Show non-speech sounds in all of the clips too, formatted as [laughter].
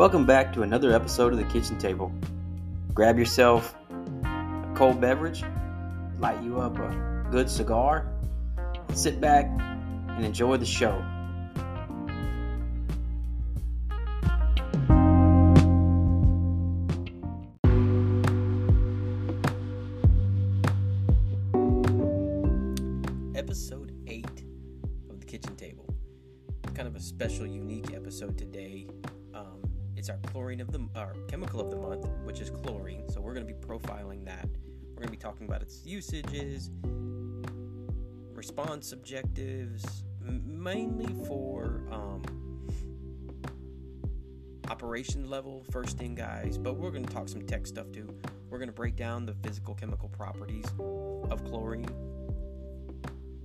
Welcome back to another episode of the Kitchen Table. Grab yourself a cold beverage, light you up a good cigar, sit back and enjoy the show. Of the our chemical of the month, which is chlorine. So we're going to be profiling that. We're going to be talking about its usages, response objectives, mainly for um, operation level. First thing, guys. But we're going to talk some tech stuff too. We're going to break down the physical chemical properties of chlorine.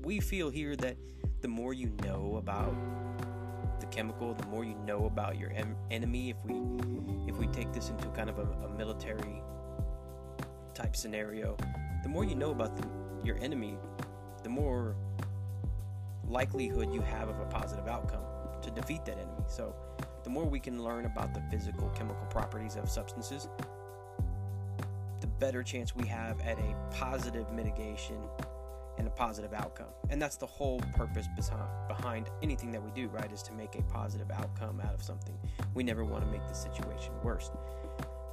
We feel here that the more you know about the chemical, the more you know about your em- enemy. If we if we take this into kind of a, a military type scenario, the more you know about the, your enemy, the more likelihood you have of a positive outcome to defeat that enemy. So, the more we can learn about the physical chemical properties of substances, the better chance we have at a positive mitigation and a positive outcome. And that's the whole purpose behind anything that we do, right? Is to make a positive outcome out of something. We never want to make the situation worse.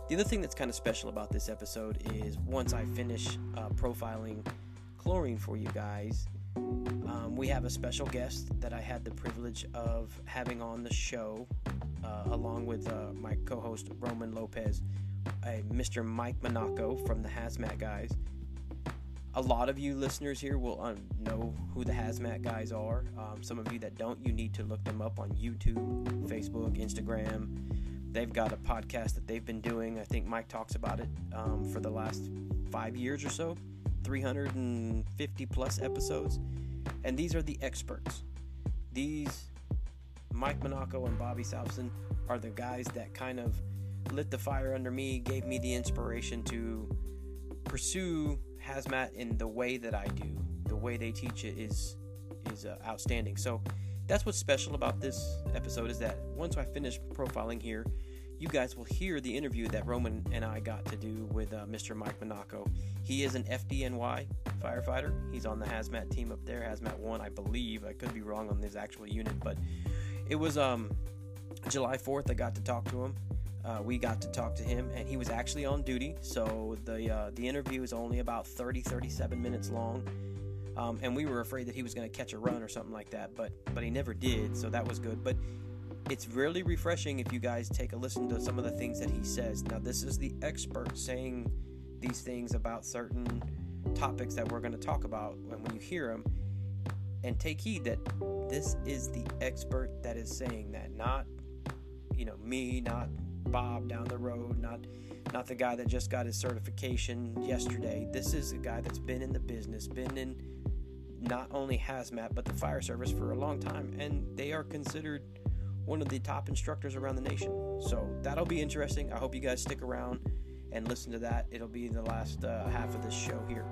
The other thing that's kind of special about this episode is once I finish uh, profiling chlorine for you guys, um, we have a special guest that I had the privilege of having on the show, uh, along with uh, my co host Roman Lopez, Mr. Mike Monaco from the Hazmat Guys a lot of you listeners here will um, know who the hazmat guys are. Um, some of you that don't, you need to look them up on YouTube, Facebook, Instagram. They've got a podcast that they've been doing. I think Mike talks about it um, for the last five years or so, 350 plus episodes. And these are the experts. These, Mike Monaco and Bobby Salvesen, are the guys that kind of lit the fire under me, gave me the inspiration to pursue hazmat in the way that I do. The way they teach it is is uh, outstanding. So that's what's special about this episode is that once I finish profiling here, you guys will hear the interview that Roman and I got to do with uh, Mr. Mike Monaco. He is an FDNY firefighter. He's on the hazmat team up there, hazmat one, I believe. I could be wrong on his actual unit, but it was um, July 4th. I got to talk to him uh, we got to talk to him, and he was actually on duty. So the uh, the interview is only about 30, 37 minutes long, um, and we were afraid that he was going to catch a run or something like that, but but he never did. So that was good. But it's really refreshing if you guys take a listen to some of the things that he says. Now this is the expert saying these things about certain topics that we're going to talk about when, when you hear him, And take heed that this is the expert that is saying that, not you know me, not Bob down the road, not not the guy that just got his certification yesterday. This is a guy that's been in the business, been in not only hazmat but the fire service for a long time, and they are considered one of the top instructors around the nation. So that'll be interesting. I hope you guys stick around and listen to that. It'll be the last uh, half of this show here.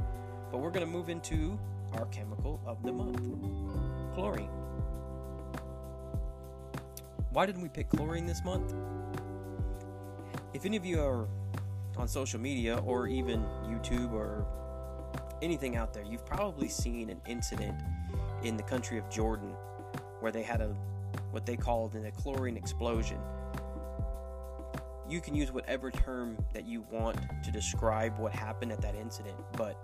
But we're going to move into our chemical of the month chlorine. Why didn't we pick chlorine this month? If any of you are on social media or even YouTube or anything out there, you've probably seen an incident in the country of Jordan where they had a what they called an, chlorine explosion. You can use whatever term that you want to describe what happened at that incident, but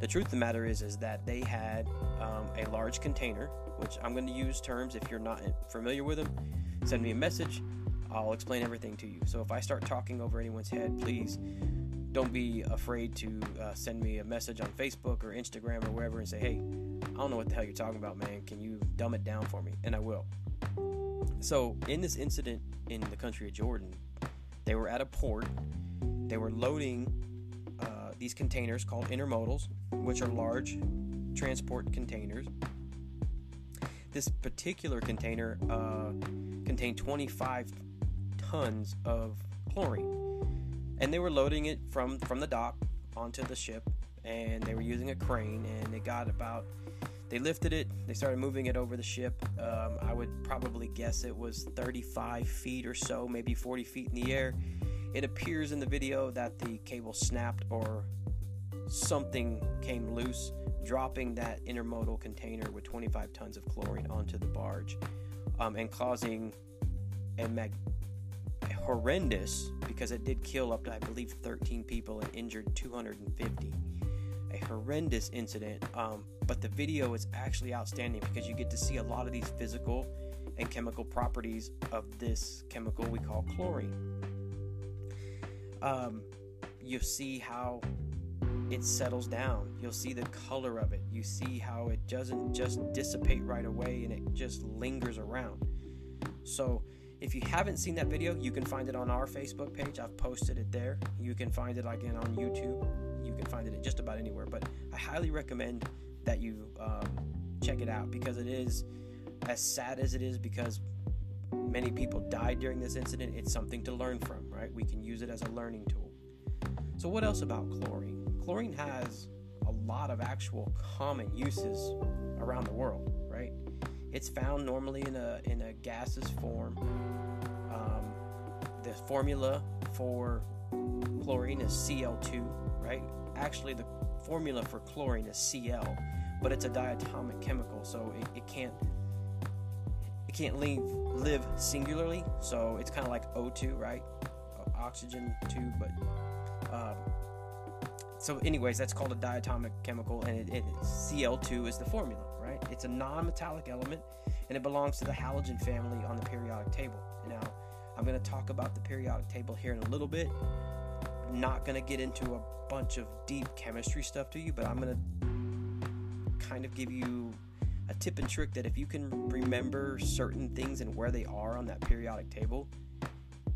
the truth of the matter is is that they had um, a large container, which I'm going to use terms if you're not familiar with them. Send me a message. I'll explain everything to you. So if I start talking over anyone's head, please don't be afraid to uh, send me a message on Facebook or Instagram or wherever and say, hey, I don't know what the hell you're talking about, man. Can you dumb it down for me? And I will. So, in this incident in the country of Jordan, they were at a port. They were loading uh, these containers called intermodals, which are large transport containers. This particular container uh, contained 25 tons of chlorine. And they were loading it from, from the dock onto the ship, and they were using a crane, and it got about they lifted it. They started moving it over the ship. Um, I would probably guess it was 35 feet or so, maybe 40 feet in the air. It appears in the video that the cable snapped or something came loose, dropping that intermodal container with 25 tons of chlorine onto the barge um, and causing a, mag- horrendous, because it did kill up to, I believe, 13 people and injured 250 a horrendous incident. Um, but the video is actually outstanding because you get to see a lot of these physical and chemical properties of this chemical we call chlorine. Um, you see how it settles down. You'll see the color of it. You see how it doesn't just dissipate right away and it just lingers around. So, if you haven't seen that video, you can find it on our Facebook page. I've posted it there. You can find it again on YouTube you can find it at just about anywhere. But I highly recommend that you um, check it out because it is as sad as it is because many people died during this incident. It's something to learn from, right? We can use it as a learning tool. So, what else about chlorine? Chlorine has a lot of actual common uses around the world? It's found normally in a in a gaseous form. Um, the formula for chlorine is Cl2, right? Actually, the formula for chlorine is Cl, but it's a diatomic chemical, so it, it can't it can't leave, live singularly. So it's kind of like O2, right? Oxygen too, but um, so anyways, that's called a diatomic chemical, and it, it, Cl2 is the formula, right? It's a non-metallic element, and it belongs to the halogen family on the periodic table. Now, I'm going to talk about the periodic table here in a little bit, not going to get into a bunch of deep chemistry stuff to you, but I'm going to kind of give you a tip and trick that if you can remember certain things and where they are on that periodic table,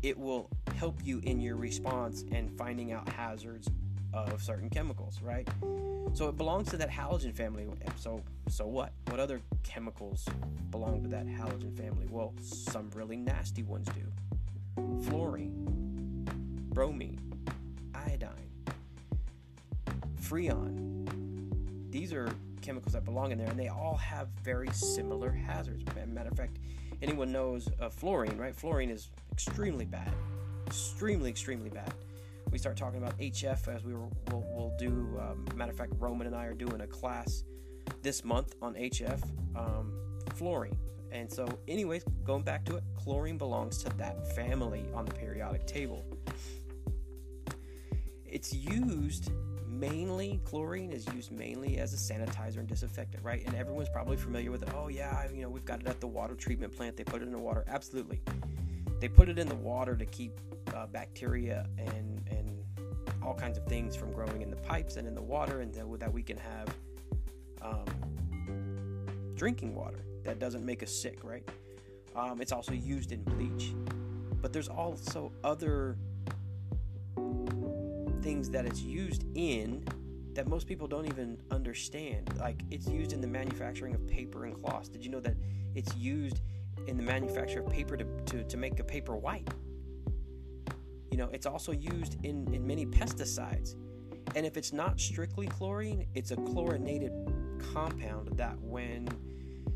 it will help you in your response and finding out hazards of certain chemicals, right? So it belongs to that halogen family. So so what? What other chemicals belong to that halogen family? Well, some really nasty ones do. Fluorine, bromine, iodine, freon. These are chemicals that belong in there, and they all have very similar hazards. Matter of fact, anyone knows of fluorine, right? Fluorine is extremely bad, extremely, extremely bad. We start talking about HF as we will we'll do. Um, matter of fact, Roman and I are doing a class this month on HF, um, fluorine. And so, anyways, going back to it, chlorine belongs to that family on the periodic table. It's used mainly, chlorine is used mainly as a sanitizer and disinfectant, right? And everyone's probably familiar with it. Oh, yeah, you know, we've got it at the water treatment plant. They put it in the water. Absolutely. They put it in the water to keep uh, bacteria and, and all kinds of things from growing in the pipes and in the water, and that, that we can have um, drinking water that doesn't make us sick, right? Um, it's also used in bleach. But there's also other things that it's used in that most people don't even understand. Like it's used in the manufacturing of paper and cloths. Did you know that it's used in the manufacture of paper to, to, to make the paper white? You know, it's also used in, in many pesticides. And if it's not strictly chlorine, it's a chlorinated compound that when,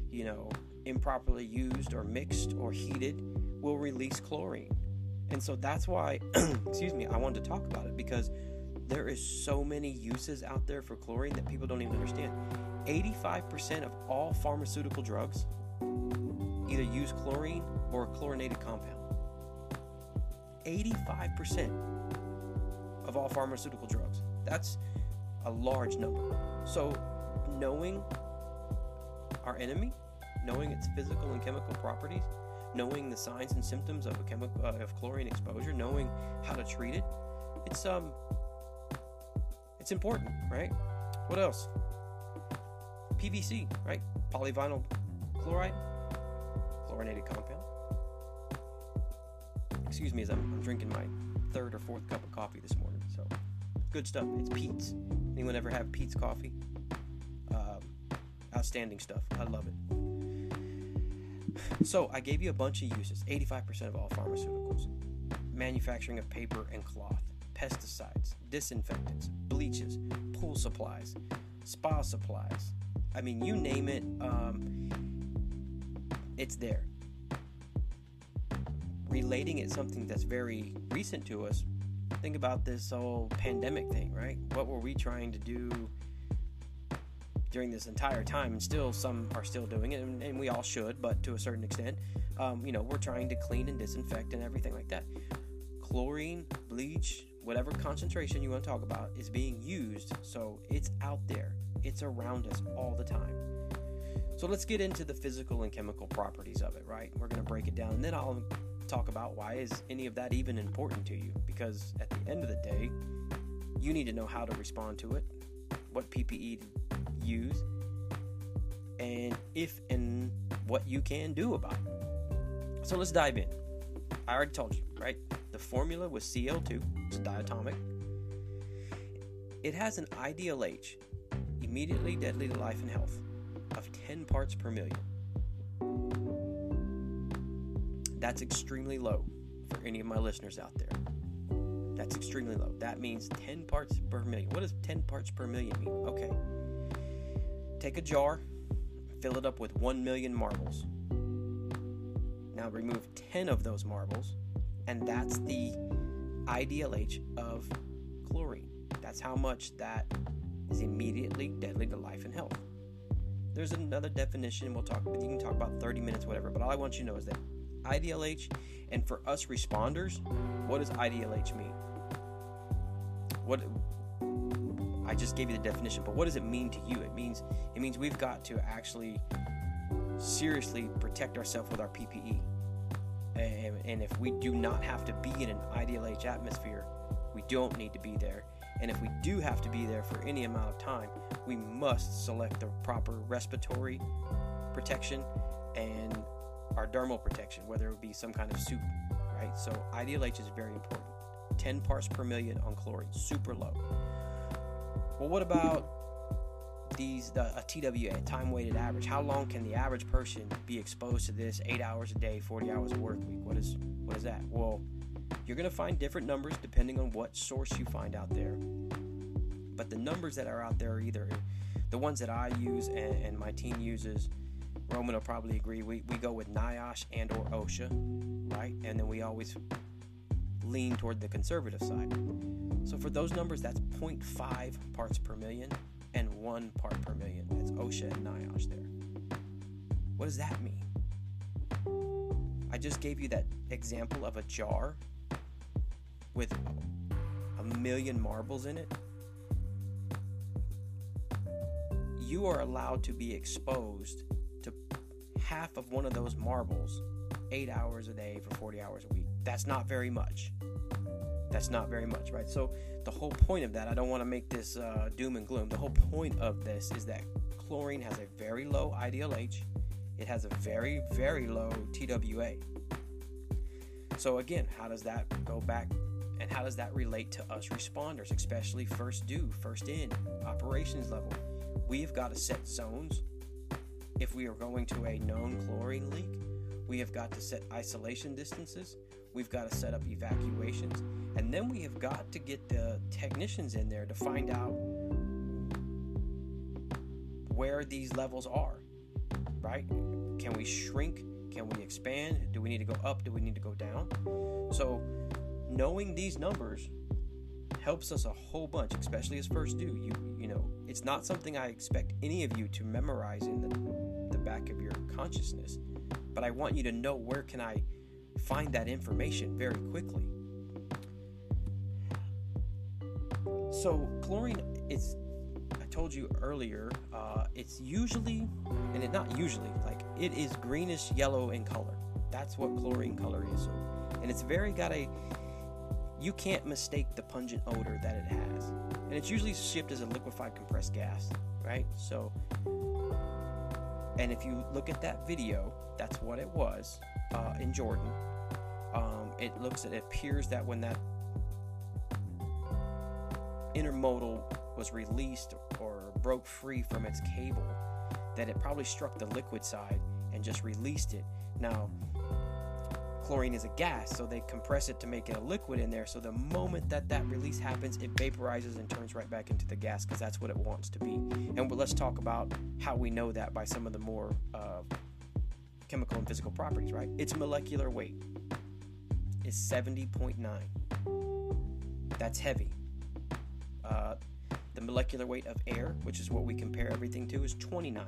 you know, improperly used or mixed or heated will release chlorine. And so that's why, [clears throat] excuse me, I wanted to talk about it because there is so many uses out there for chlorine that people don't even understand. 85% of all pharmaceutical drugs either use chlorine or a chlorinated compound. 85% of all pharmaceutical drugs. That's a large number. So, knowing our enemy, knowing its physical and chemical properties, knowing the signs and symptoms of a chemical uh, of chlorine exposure, knowing how to treat it, it's um it's important, right? What else? PVC, right? Polyvinyl chloride, chlorinated compound. Excuse me as I'm, I'm drinking my third or fourth cup of coffee this morning. So good stuff. It's Pete's. Anyone ever have Pete's coffee? Um, outstanding stuff. I love it. So I gave you a bunch of uses. 85% of all pharmaceuticals, manufacturing of paper and cloth, pesticides, disinfectants, bleaches, pool supplies, spa supplies, I mean, you name it, um, it's there. Relating it something that's very recent to us. Think about this whole pandemic thing, right? What were we trying to do during this entire time? And still, some are still doing it, and, and we all should, but to a certain extent. Um, you know, we're trying to clean and disinfect and everything like that. Chlorine, bleach, whatever concentration you want to talk about is being used, so it's out there. It's around us all the time. So let's get into the physical and chemical properties of it, right? We're going to break it down and then I'll talk about why is any of that even important to you because at the end of the day, you need to know how to respond to it, what PPE to use, and if and what you can do about it. So let's dive in. I already told you, right? The formula was Cl2, it's diatomic. It has an IDLH, immediately deadly to life and health, of 10 parts per million. That's extremely low for any of my listeners out there. That's extremely low. That means 10 parts per million. What does 10 parts per million mean? Okay. Take a jar, fill it up with 1 million marbles. Now remove 10 of those marbles, and that's the IDLH of chlorine. That's how much that is immediately deadly to life and health. There's another definition. We'll talk. You can talk about 30 minutes, whatever. But all I want you to know is that IDLH, and for us responders, what does IDLH mean? What I just gave you the definition, but what does it mean to you? It means it means we've got to actually seriously protect ourselves with our PPE. And, and if we do not have to be in an IDLH atmosphere, we don't need to be there. And if we do have to be there for any amount of time, we must select the proper respiratory protection and our dermal protection, whether it would be some kind of suit, right? So IDLH is very important. 10 parts per million on chlorine, super low. Well, what about these the, a TWA, time weighted average? How long can the average person be exposed to this? Eight hours a day, 40 hours a work week. What is what is that? Well, you're to find different numbers depending on what source you find out there. But the numbers that are out there are either the ones that I use and, and my team uses. Roman will probably agree. We, we go with NIOSH and or OSHA, right? And then we always lean toward the conservative side. So for those numbers, that's 0.5 parts per million and one part per million. That's OSHA and NIOSH there. What does that mean? I just gave you that example of a jar with a million marbles in it. You are allowed to be exposed half of one of those marbles eight hours a day for 40 hours a week. That's not very much. That's not very much, right? So, the whole point of that, I don't want to make this uh, doom and gloom. The whole point of this is that chlorine has a very low IDLH, it has a very, very low TWA. So, again, how does that go back and how does that relate to us responders, especially first due, first in, operations level? We have got to set zones. If we are going to a known chlorine leak, we have got to set isolation distances. We've got to set up evacuations. And then we have got to get the technicians in there to find out where these levels are, right? Can we shrink? Can we expand? Do we need to go up? Do we need to go down? So, knowing these numbers helps us a whole bunch, especially as first due. You you know, it's not something I expect any of you to memorize in the, the back of your consciousness, but I want you to know where can I find that information very quickly. So chlorine it's I told you earlier, uh, it's usually, and not usually, like it is greenish yellow in color. That's what chlorine color is. So, and it's very got a you can't mistake the pungent odor that it has. And it's usually shipped as a liquefied compressed gas, right? So, and if you look at that video, that's what it was uh, in Jordan. Um, it looks, it appears that when that intermodal was released or broke free from its cable, that it probably struck the liquid side and just released it. Now, chlorine is a gas, so they compress it to make it a liquid in there. So the moment that that release happens, it vaporizes and turns right back into the gas because that's what it wants to be. And let's talk about how we know that by some of the more uh, chemical and physical properties, right? Its molecular weight is 70.9. That's heavy. Uh, the molecular weight of air, which is what we compare everything to, is 29.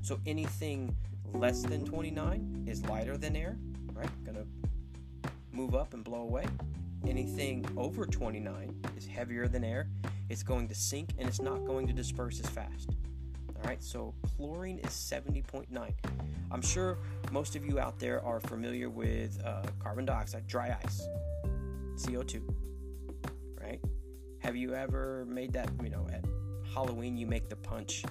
So anything less than 29 is lighter than air, right? Gonna move up and blow away. Anything over 29 is heavier than air. It's going to sink and it's not going to disperse as fast. All right, so chlorine is 70.9. I'm sure most of you out there are familiar with uh, carbon dioxide, dry ice, CO2, right? Have you ever made that, you know, at Halloween you make the punch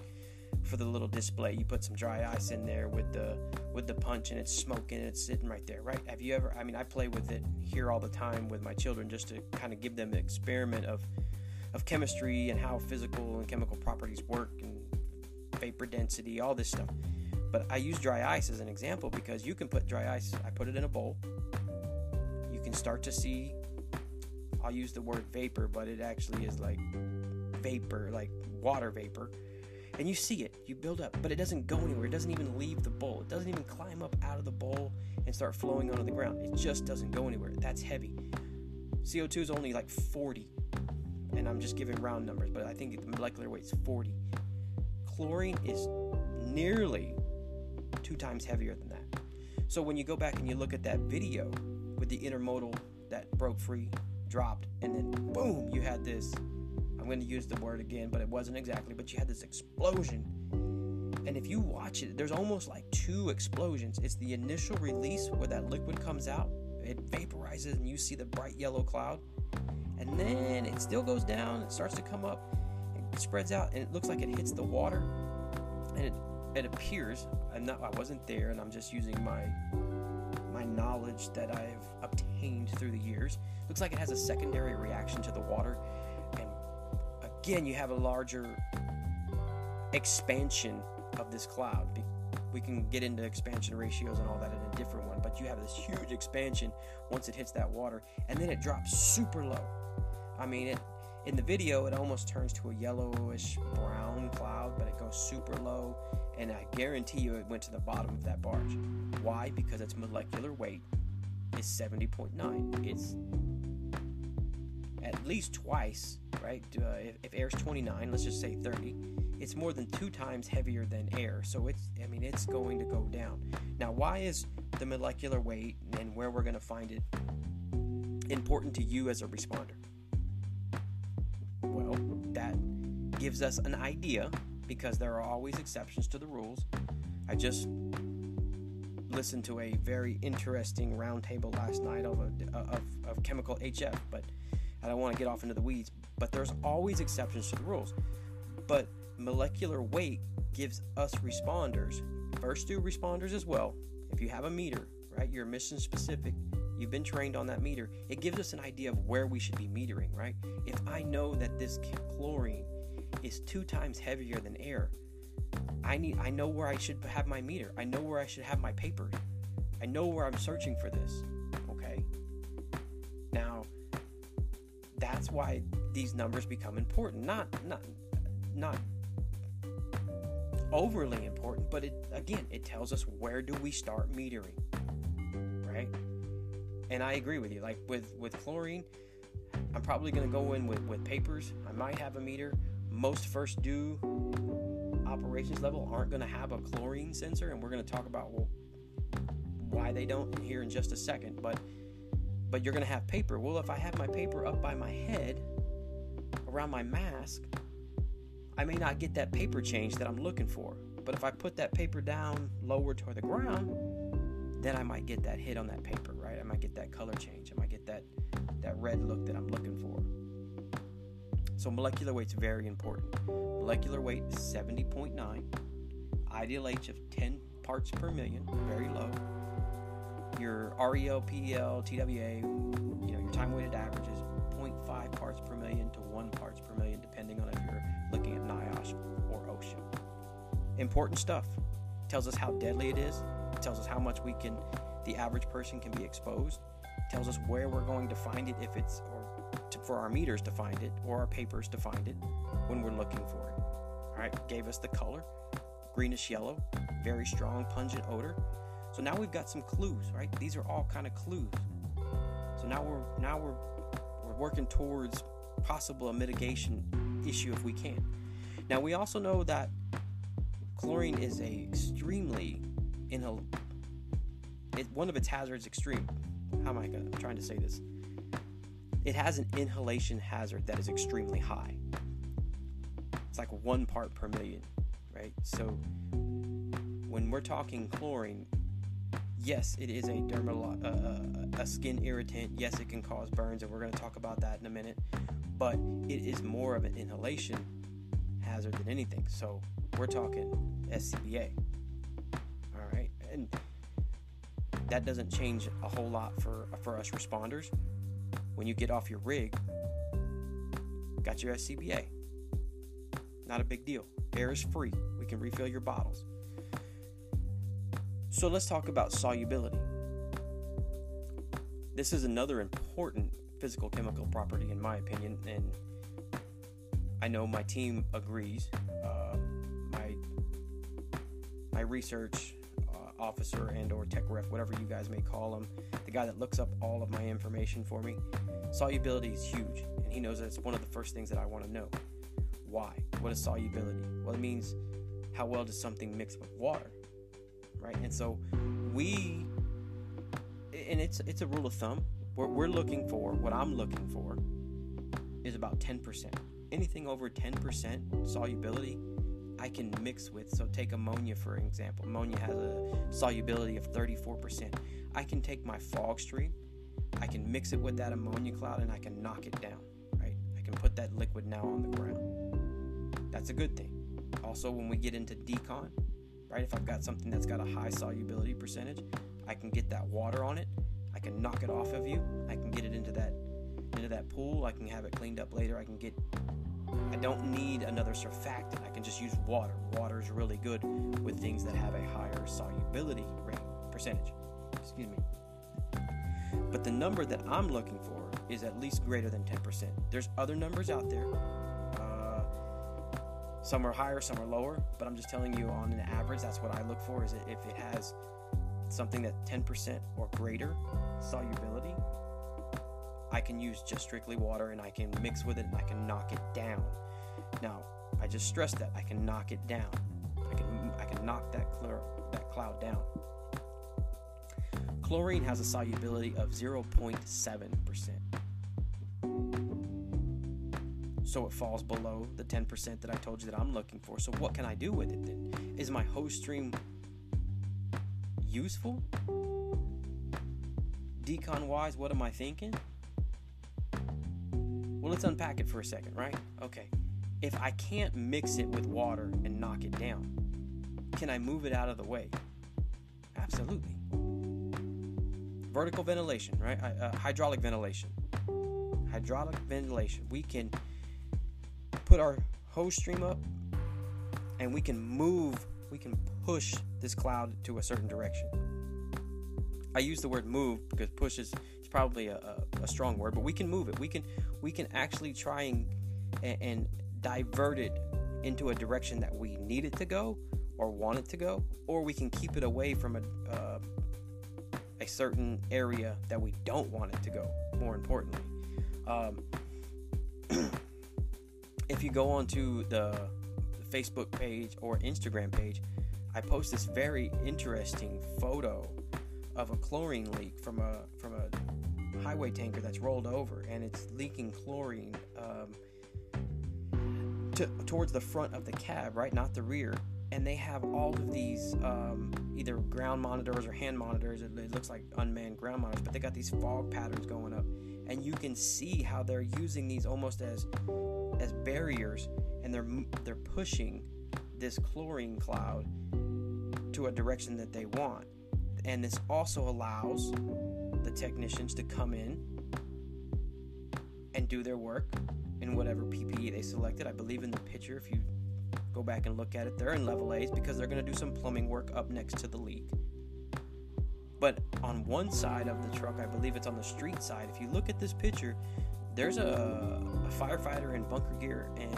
for the little display. You put some dry ice in there with the with the punch and it's smoking it's sitting right there, right? Have you ever I mean I play with it here all the time with my children just to kind of give them an experiment of of chemistry and how physical and chemical properties work and vapor density, all this stuff. But I use dry ice as an example because you can put dry ice, I put it in a bowl. You can start to see I'll use the word vapor, but it actually is like vapor, like water vapor. And you see it, you build up, but it doesn't go anywhere. It doesn't even leave the bowl. It doesn't even climb up out of the bowl and start flowing onto the ground. It just doesn't go anywhere. That's heavy. CO2 is only like 40, and I'm just giving round numbers, but I think the molecular weight is 40. Chlorine is nearly two times heavier than that. So when you go back and you look at that video with the intermodal that broke free dropped, and then boom, you had this. I'm going to use the word again, but it wasn't exactly, but you had this explosion. And if you watch it, there's almost like two explosions. It's the initial release where that liquid comes out, it vaporizes, and you see the bright yellow cloud. And then it still goes down, it starts to come up, it spreads out, and it looks like it hits the water. And it, it appears, I'm not, I wasn't there, and I'm just using my my knowledge that I've obtained through the years. Looks like it has a secondary reaction to the water. Again, you have a larger expansion of this cloud. We can get into expansion ratios and all that in a different one, but you have this huge expansion once it hits that water, and then it drops super low. I mean, it in the video, it almost turns to a yellowish brown cloud, but it goes super low and I guarantee you it went to the bottom of that barge. Why? Because its molecular weight is 70.9. It's at least twice, right? Uh, if, if air's 29, let's just say 30, it's more than two times heavier than air. So it's, I mean, it's going to go down. Now, why is the molecular weight and where we're going to find it important to you as a responder? Well, that gives us an idea because there are always exceptions to the rules. I just listened to a very interesting roundtable last night of, a, of, of chemical HF, but I don't want to get off into the weeds. But there's always exceptions to the rules. But molecular weight gives us responders, first due responders as well. If you have a meter, right, you're mission specific, you've been trained on that meter, it gives us an idea of where we should be metering, right? If I know that this chlorine is two times heavier than air. I need I know where I should have my meter. I know where I should have my paper. I know where I'm searching for this. Okay? Now that's why these numbers become important. Not not not overly important, but it again it tells us where due we start metering. Right? And I agree with you. Like with with chlorine, I'm probably going to go in with, with papers. I might have a meter most first do operations level aren't going to have a chlorine sensor, and we're going to talk about well, why they don't here in just a second. But but you're going to have paper. Well, if I have my paper up by my head around my mask, I may not get that paper change that I'm looking for. But if I put that paper down lower toward the ground, then I might get that hit on that paper, right? I might get that color change. I might get that that red look that I'm looking for. So molecular weight's very important. Molecular weight is 70.9. IDLH of 10 parts per million, very low. Your REL, PEL, TWA, you know, your time weighted average is 0.5 parts per million to 1 parts per million, depending on if you're looking at NIOSH or OSHA. Important stuff. Tells us how deadly it is. It tells us how much we can the average person can be exposed. Tells us where we're going to find it if it's or to, for our meters to find it or our papers to find it when we're looking for it. All right, gave us the color, greenish yellow, very strong pungent odor. So now we've got some clues, right? These are all kind of clues. So now we're now we're we're working towards possible a mitigation issue if we can. Now we also know that chlorine is a extremely inhal it, one of its hazards extreme. How am I gonna, trying to say this? It has an inhalation hazard that is extremely high. It's like one part per million, right? So when we're talking chlorine, yes, it is a dermal uh, a skin irritant. Yes, it can cause burns, and we're going to talk about that in a minute. But it is more of an inhalation hazard than anything. So we're talking SCBA. All right, and that doesn't change a whole lot for for us responders. When you get off your rig, got your SCBA. Not a big deal. Air is free. We can refill your bottles. So let's talk about solubility. This is another important physical chemical property, in my opinion, and I know my team agrees. Uh, my my research uh, officer and or tech ref, whatever you guys may call him, the guy that looks up all of my information for me, solubility is huge, and he knows that it's one of the first things that I want to know. Why? What is solubility? Well, it means how well does something mix with water, right? And so we, and it's it's a rule of thumb. What we're looking for, what I'm looking for, is about 10%. Anything over 10% solubility, I can mix with. So take ammonia for example. Ammonia has a solubility of 34%. I can take my fog stream, I can mix it with that ammonia cloud, and I can knock it down. Right? I can put that liquid now on the ground. That's a good thing. Also, when we get into decon, right? If I've got something that's got a high solubility percentage, I can get that water on it. I can knock it off of you. I can get it into that into that pool. I can have it cleaned up later. I can get I don't need another surfactant. I can just use water. Water is really good with things that have a higher solubility rate percentage. Excuse me. But the number that I'm looking for is at least greater than 10%. There's other numbers out there. Some are higher, some are lower, but I'm just telling you on an average, that's what I look for is if it has something that 10% or greater solubility, I can use just strictly water and I can mix with it and I can knock it down. Now, I just stress that I can knock it down. I can I can knock that clear, that cloud down. Chlorine has a solubility of 0.7%. So it falls below the 10% that I told you that I'm looking for. So what can I do with it then? Is my host stream useful? Decon wise, what am I thinking? Well, let's unpack it for a second, right? Okay. If I can't mix it with water and knock it down, can I move it out of the way? Absolutely. Vertical ventilation, right? Uh, hydraulic ventilation. Hydraulic ventilation. We can put our hose stream up and we can move, we can push this cloud to a certain direction. I use the word move because push is, is probably a, a, a, strong word, but we can move it. We can we can actually try and, and, and divert it into a direction that we need it to go or want it to go, or we can keep it away from a uh, a certain area that we don't want it to go. More importantly, um, [clears throat] if you go onto the Facebook page or Instagram page, I post this very interesting photo of a chlorine leak from a from a highway tanker that's rolled over and it's leaking chlorine um, to, towards the front of the cab, right, not the rear. And they have all of these um, either ground monitors or hand monitors. It, it looks like unmanned ground monitors, but they got these fog patterns going up, and you can see how they're using these almost as as barriers, and they're they're pushing this chlorine cloud to a direction that they want. And this also allows the technicians to come in and do their work in whatever PPE they selected. I believe in the picture, if you go back and look at it, they're in level A's because they're going to do some plumbing work up next to the leak. But on one side of the truck, I believe it's on the street side. If you look at this picture, there's a, a firefighter in bunker gear and,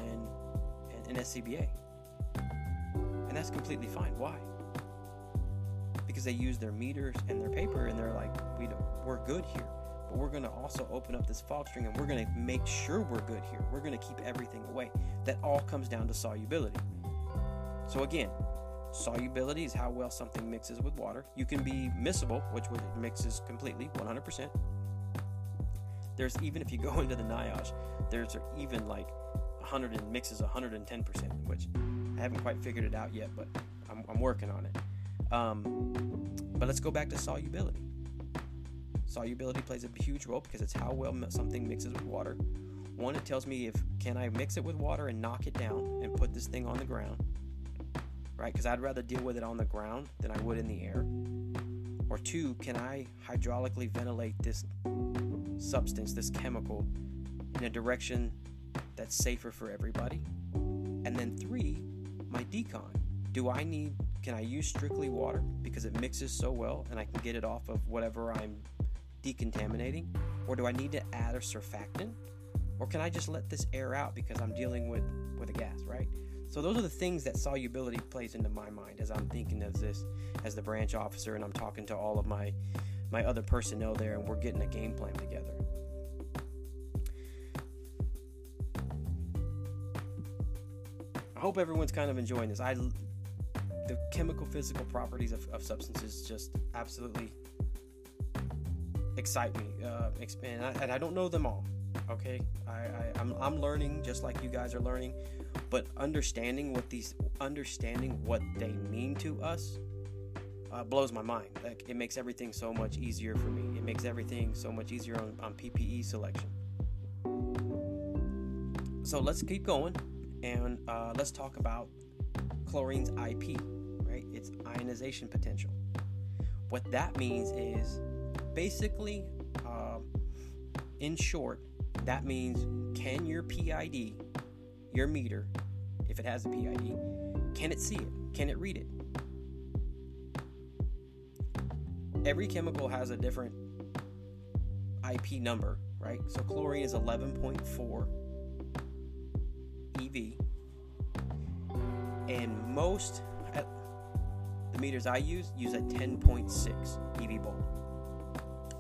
an SCBA. And that's completely fine. Why? Because they use their meters and their paper and they're like, we don't, we're good here. But we're going to also open up this fog string and we're going to make sure we're good here. We're going to keep everything away. That all comes down to solubility. So again, Solubility is how well something mixes with water. You can be miscible, which mixes completely, 100%. There's even if you go [laughs] into the NIOSH, there's even like 100 and mixes 110%, which I haven't quite figured it out yet, but I'm, I'm working on it. Um, but let's go back to solubility. Solubility plays a huge role because it's how well something mixes with water. One, it tells me if can I mix it with water and knock it down and put this thing on the ground right? Because I'd rather deal with it on the ground than I would in the air. Or two, can I hydraulically ventilate this substance, this chemical, in a direction that's safer for everybody? And then three, my decon. Do I need, can I use strictly water because it mixes so well and I can get it off of whatever I'm decontaminating? Or do I need to add a surfactant? Or can I just let this air out because I'm dealing with, with a gas, right? So those are the things that solubility plays into my mind as I'm thinking of this as the branch officer and I'm talking to all of my my other personnel there and we're getting a game plan together. I hope everyone's kind of enjoying this. I the chemical physical properties of, of substances just absolutely excite me. Uh, and, I, and I don't know them all. Okay, I, I I'm, I'm learning just like you guys are learning. But understanding what these understanding what they mean to us uh, blows my mind. Like it makes everything so much easier for me. It makes everything so much easier on, on ppe selection. So let's keep going and uh, let's talk about chlorine's ip right? Its ionization potential. What that means is basically uh, in short that means can your pid your meter, if it has a PID, can it see it? Can it read it? Every chemical has a different IP number, right? So chlorine is 11.4 EV. And most the meters I use use a 10.6 EV bulb.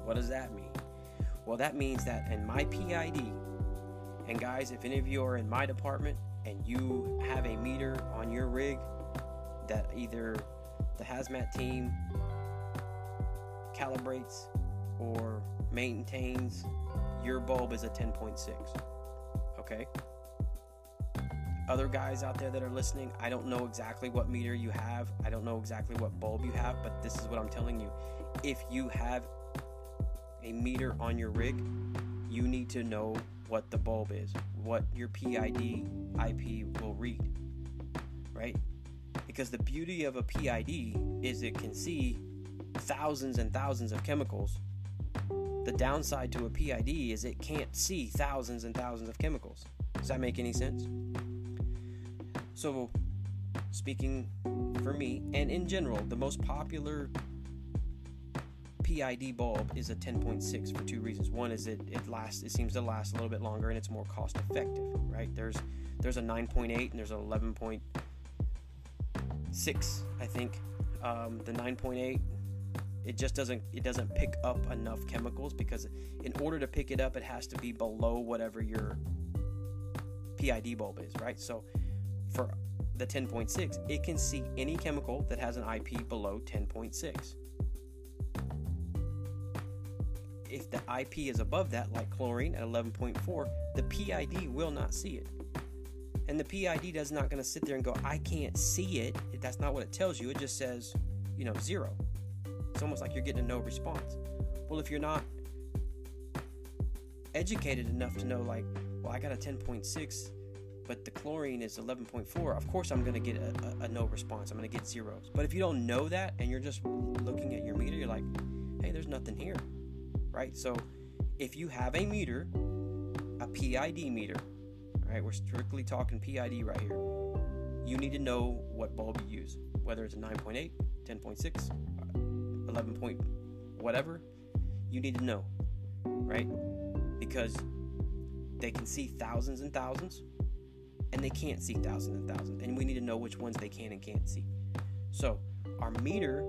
What does that mean? Well, that means that in my PID, and guys, if any of you are in my department and you have a meter on your rig that either the hazmat team calibrates or maintains, your bulb is a 10.6. Okay? Other guys out there that are listening, I don't know exactly what meter you have. I don't know exactly what bulb you have, but this is what I'm telling you. If you have a meter on your rig, you need to know what the bulb is, what your PID IP will read, right? Because the beauty of a PID is it can see thousands and thousands of chemicals. The downside to a PID is it can't see thousands and thousands of chemicals. Does that make any sense? So, speaking for me and in general, the most popular PID bulb is a 10.6 for two reasons. One is it it lasts it seems to last a little bit longer and it's more cost effective, right? There's there's a 9.8 and there's an 11.6, I think. Um, the 9.8 it just doesn't it doesn't pick up enough chemicals because in order to pick it up it has to be below whatever your PID bulb is, right? So for the 10.6, it can see any chemical that has an IP below 10.6. if the IP is above that, like chlorine at 11.4, the PID will not see it. And the PID does not going to sit there and go, I can't see it. That's not what it tells you. It just says, you know, zero. It's almost like you're getting a no response. Well, if you're not educated enough to know, like, well, I got a 10.6, but the chlorine is 11.4, of course I'm going to get a, a, a no response. I'm going to get zeros. But if you don't know that and you're just looking at your meter, you're like, hey, there's nothing here right? So if you have a meter, a PID meter, right? We're strictly talking PID right here. You need to know what bulb you use, whether it's a 9.8, 10.6, 11. whatever, you need to know, right? Because they can see thousands and thousands, and they can't see thousands and thousands, and we need to know which ones they can and can't see. So, our meter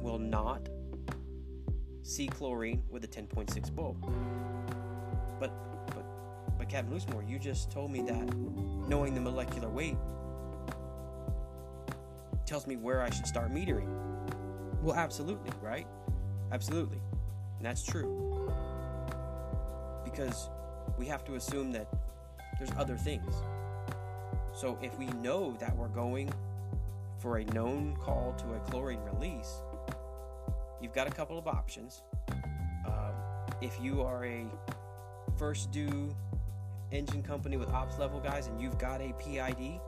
will not see chlorine with a 10.6 bulb. But, but, but Captain Loosemore, you just told me that knowing the molecular weight tells me where I should start metering. Well, absolutely, right? Absolutely. And that's true. Because we have to assume that there's other things. So if we know that we're going for a known call to a chlorine release, you've got a couple of options. Um, if you are a first due engine company with ops level guys and you've got a PID,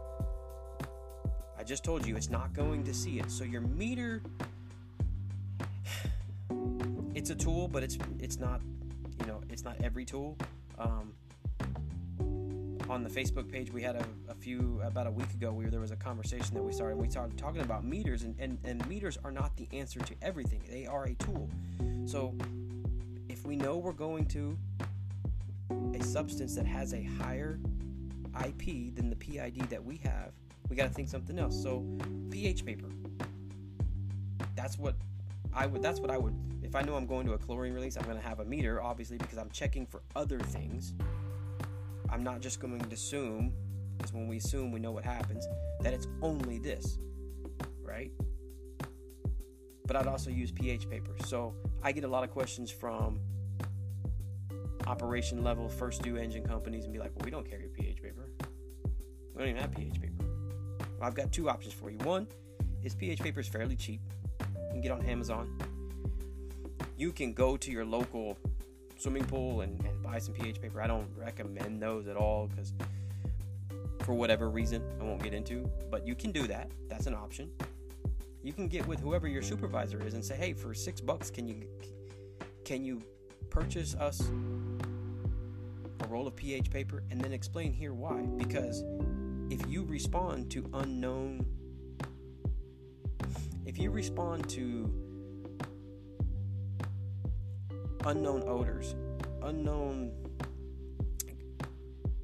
I just told you it's not going to see it. So your meter [sighs] it's a tool, but it's it's not you know, it's not every tool. Um, on the Facebook page, we had a, a, few about a week ago where there was a conversation that we started. We started talking about meters, and, and, and meters are not the answer to everything. They are a tool. So if we know we're going to a substance that has a higher IP than the PID that we have, we got to think something else. So pH paper. That's what I would. That's what I would. If I know I'm going to a chlorine release, I'm going to have a meter, obviously, because I'm checking for other things. I'm not just going to assume, because when we assume, we know what happens, that it's only this, right? But I'd also use pH paper. So I get a lot of questions from operation level first due engine companies and be like, well, we don't carry pH paper. We don't even have pH paper. Well, I've got two options for you. One is pH paper is fairly cheap. You can get on Amazon. You can go to your local swimming pool and, and buy some pH paper. I don't recommend those at all because for whatever reason I won't get into. But you can do that. That's an option. You can get with whoever your supervisor is and say, hey, for six bucks, can you can you purchase us a roll of pH paper and then explain here why? Because if you respond to unknown if you respond to unknown odors, unknown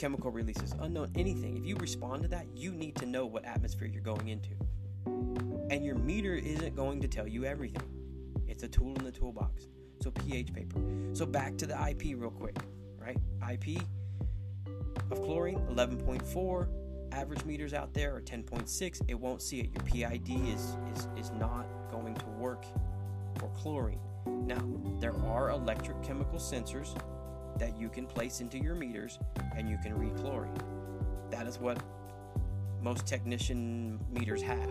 chemical releases, unknown anything, if you respond to that, you need to know what atmosphere you're going into. And your meter isn't going to tell you everything. It's a tool in the toolbox. So pH paper. So back to the IP real quick, right? IP of chlorine 11.4 average meters out there are 10.6 it won't see it your pid is, is is not going to work for chlorine now there are electrochemical sensors that you can place into your meters and you can read chlorine that is what most technician meters have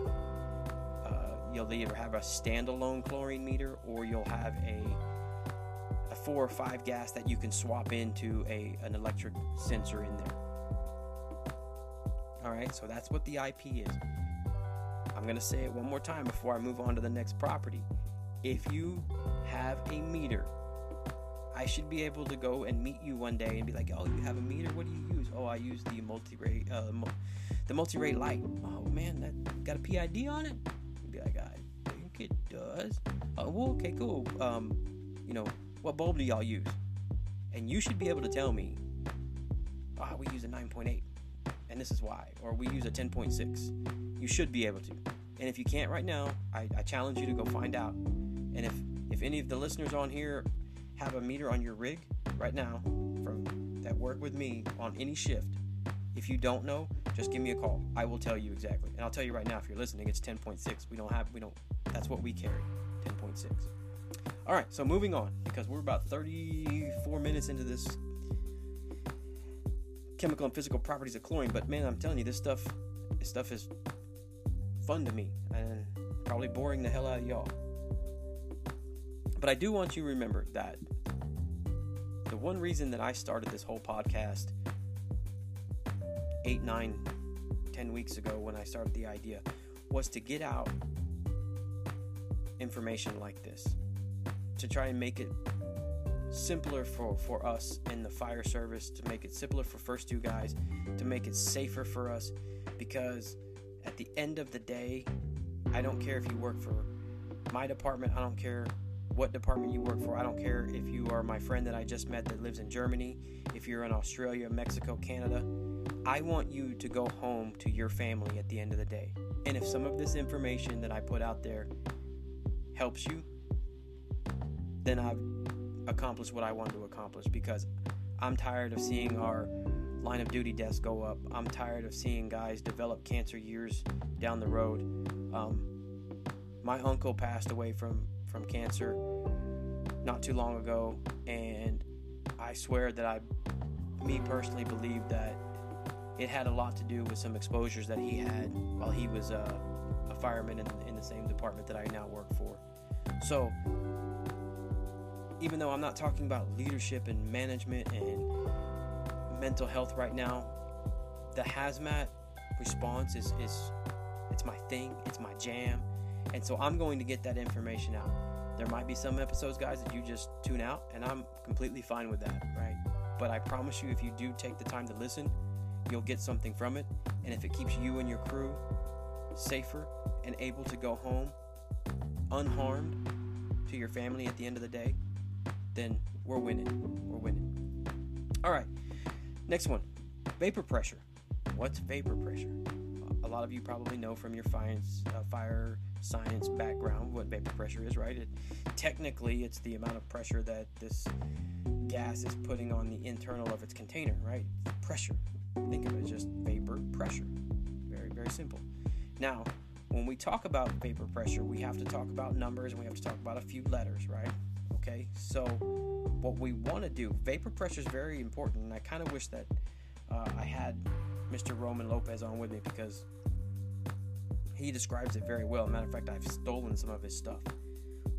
uh, you'll either have a standalone chlorine meter or you'll have a a four or five gas that you can swap into a an electric sensor in there all right, so that's what the IP is. I'm going to say it one more time before I move on to the next property. If you have a meter, I should be able to go and meet you one day and be like, "Oh, you have a meter? What do you use?" "Oh, I use the MultiRAE, uh, the MultiRAE Lite." "Oh man, that got a PID on it?" You'd be like, "I think it does." "Oh, well, okay, cool. Um, you know, what bulb do y'all use?" And you should be able to tell me, "Ah, oh, we use a 9.8." and this is why. Or we use a 10.6. You should be able to. And if you can't right now, I, I challenge you to go find out. And if, if any of the listeners on here have a meter on your rig right now from that work with me on any shift, if you don't know, just give me a call. I will tell you exactly. And I'll tell you right now if you're listening, it's 10.6. We don't have we don't that's what we carry. 10.6. All right, so moving on because we're about 34 minutes into this chemical and physical properties of chlorine. But man, I'm telling you, this stuff, this stuff is fun to me and probably boring the hell out of y'all. But I do want you to remember that the one reason that I started this whole podcast eight, nine, ten weeks ago when I started the idea was to get out information like this to try and make it simpler for, for us in the fire service, to make it simpler for first due guys, to make it safer for us. Because at the end of the day, I don't care if you work for my department, I don't care what department you work for. I don't care if you are my friend that I just met that lives in Germany, if you're in Australia, Mexico, Canada. I want you to go home to your family at the end of the day. And if some of this information that I put out there helps you, then I've accomplished what I wanted to accomplish because I'm tired of seeing our line of duty deaths go up. I'm tired of seeing guys develop cancer years down the road. Um, my uncle passed away from from cancer not too long ago, and I swear that I, me personally, believe that it had a lot to do with some exposures that he had while he was uh, a fireman in, in the same department that I now work for. So, even though I'm not talking about leadership and management and mental health right now, the hazmat response is, is it's my thing, it's my jam. And so I'm going to get that information out. There might be some episodes, guys, that you just tune out, and I'm completely fine with that, right? But I promise you, if you do take the time to listen, you'll get something from it. And if it keeps you and your crew safer and able to go home unharmed to your family at the end of the day, then we're winning. We're winning. All right, next one vapor pressure. What's vapor pressure? A lot of you probably know from your uh, fire science background what vapor pressure is, right? It, technically, it's the amount of pressure that this gas is putting on the internal of its container, right? Pressure. Think of it as just vapor pressure. Very, very simple. Now, when we talk about vapor pressure, we have to talk about numbers and we have to talk about a few letters, right? Okay, so what we want to do, vapor pressure is very important, and I kind of wish that uh, I had Mr. Roman Lopez on with me because he describes it very well. Matter of fact, I've stolen some of his stuff.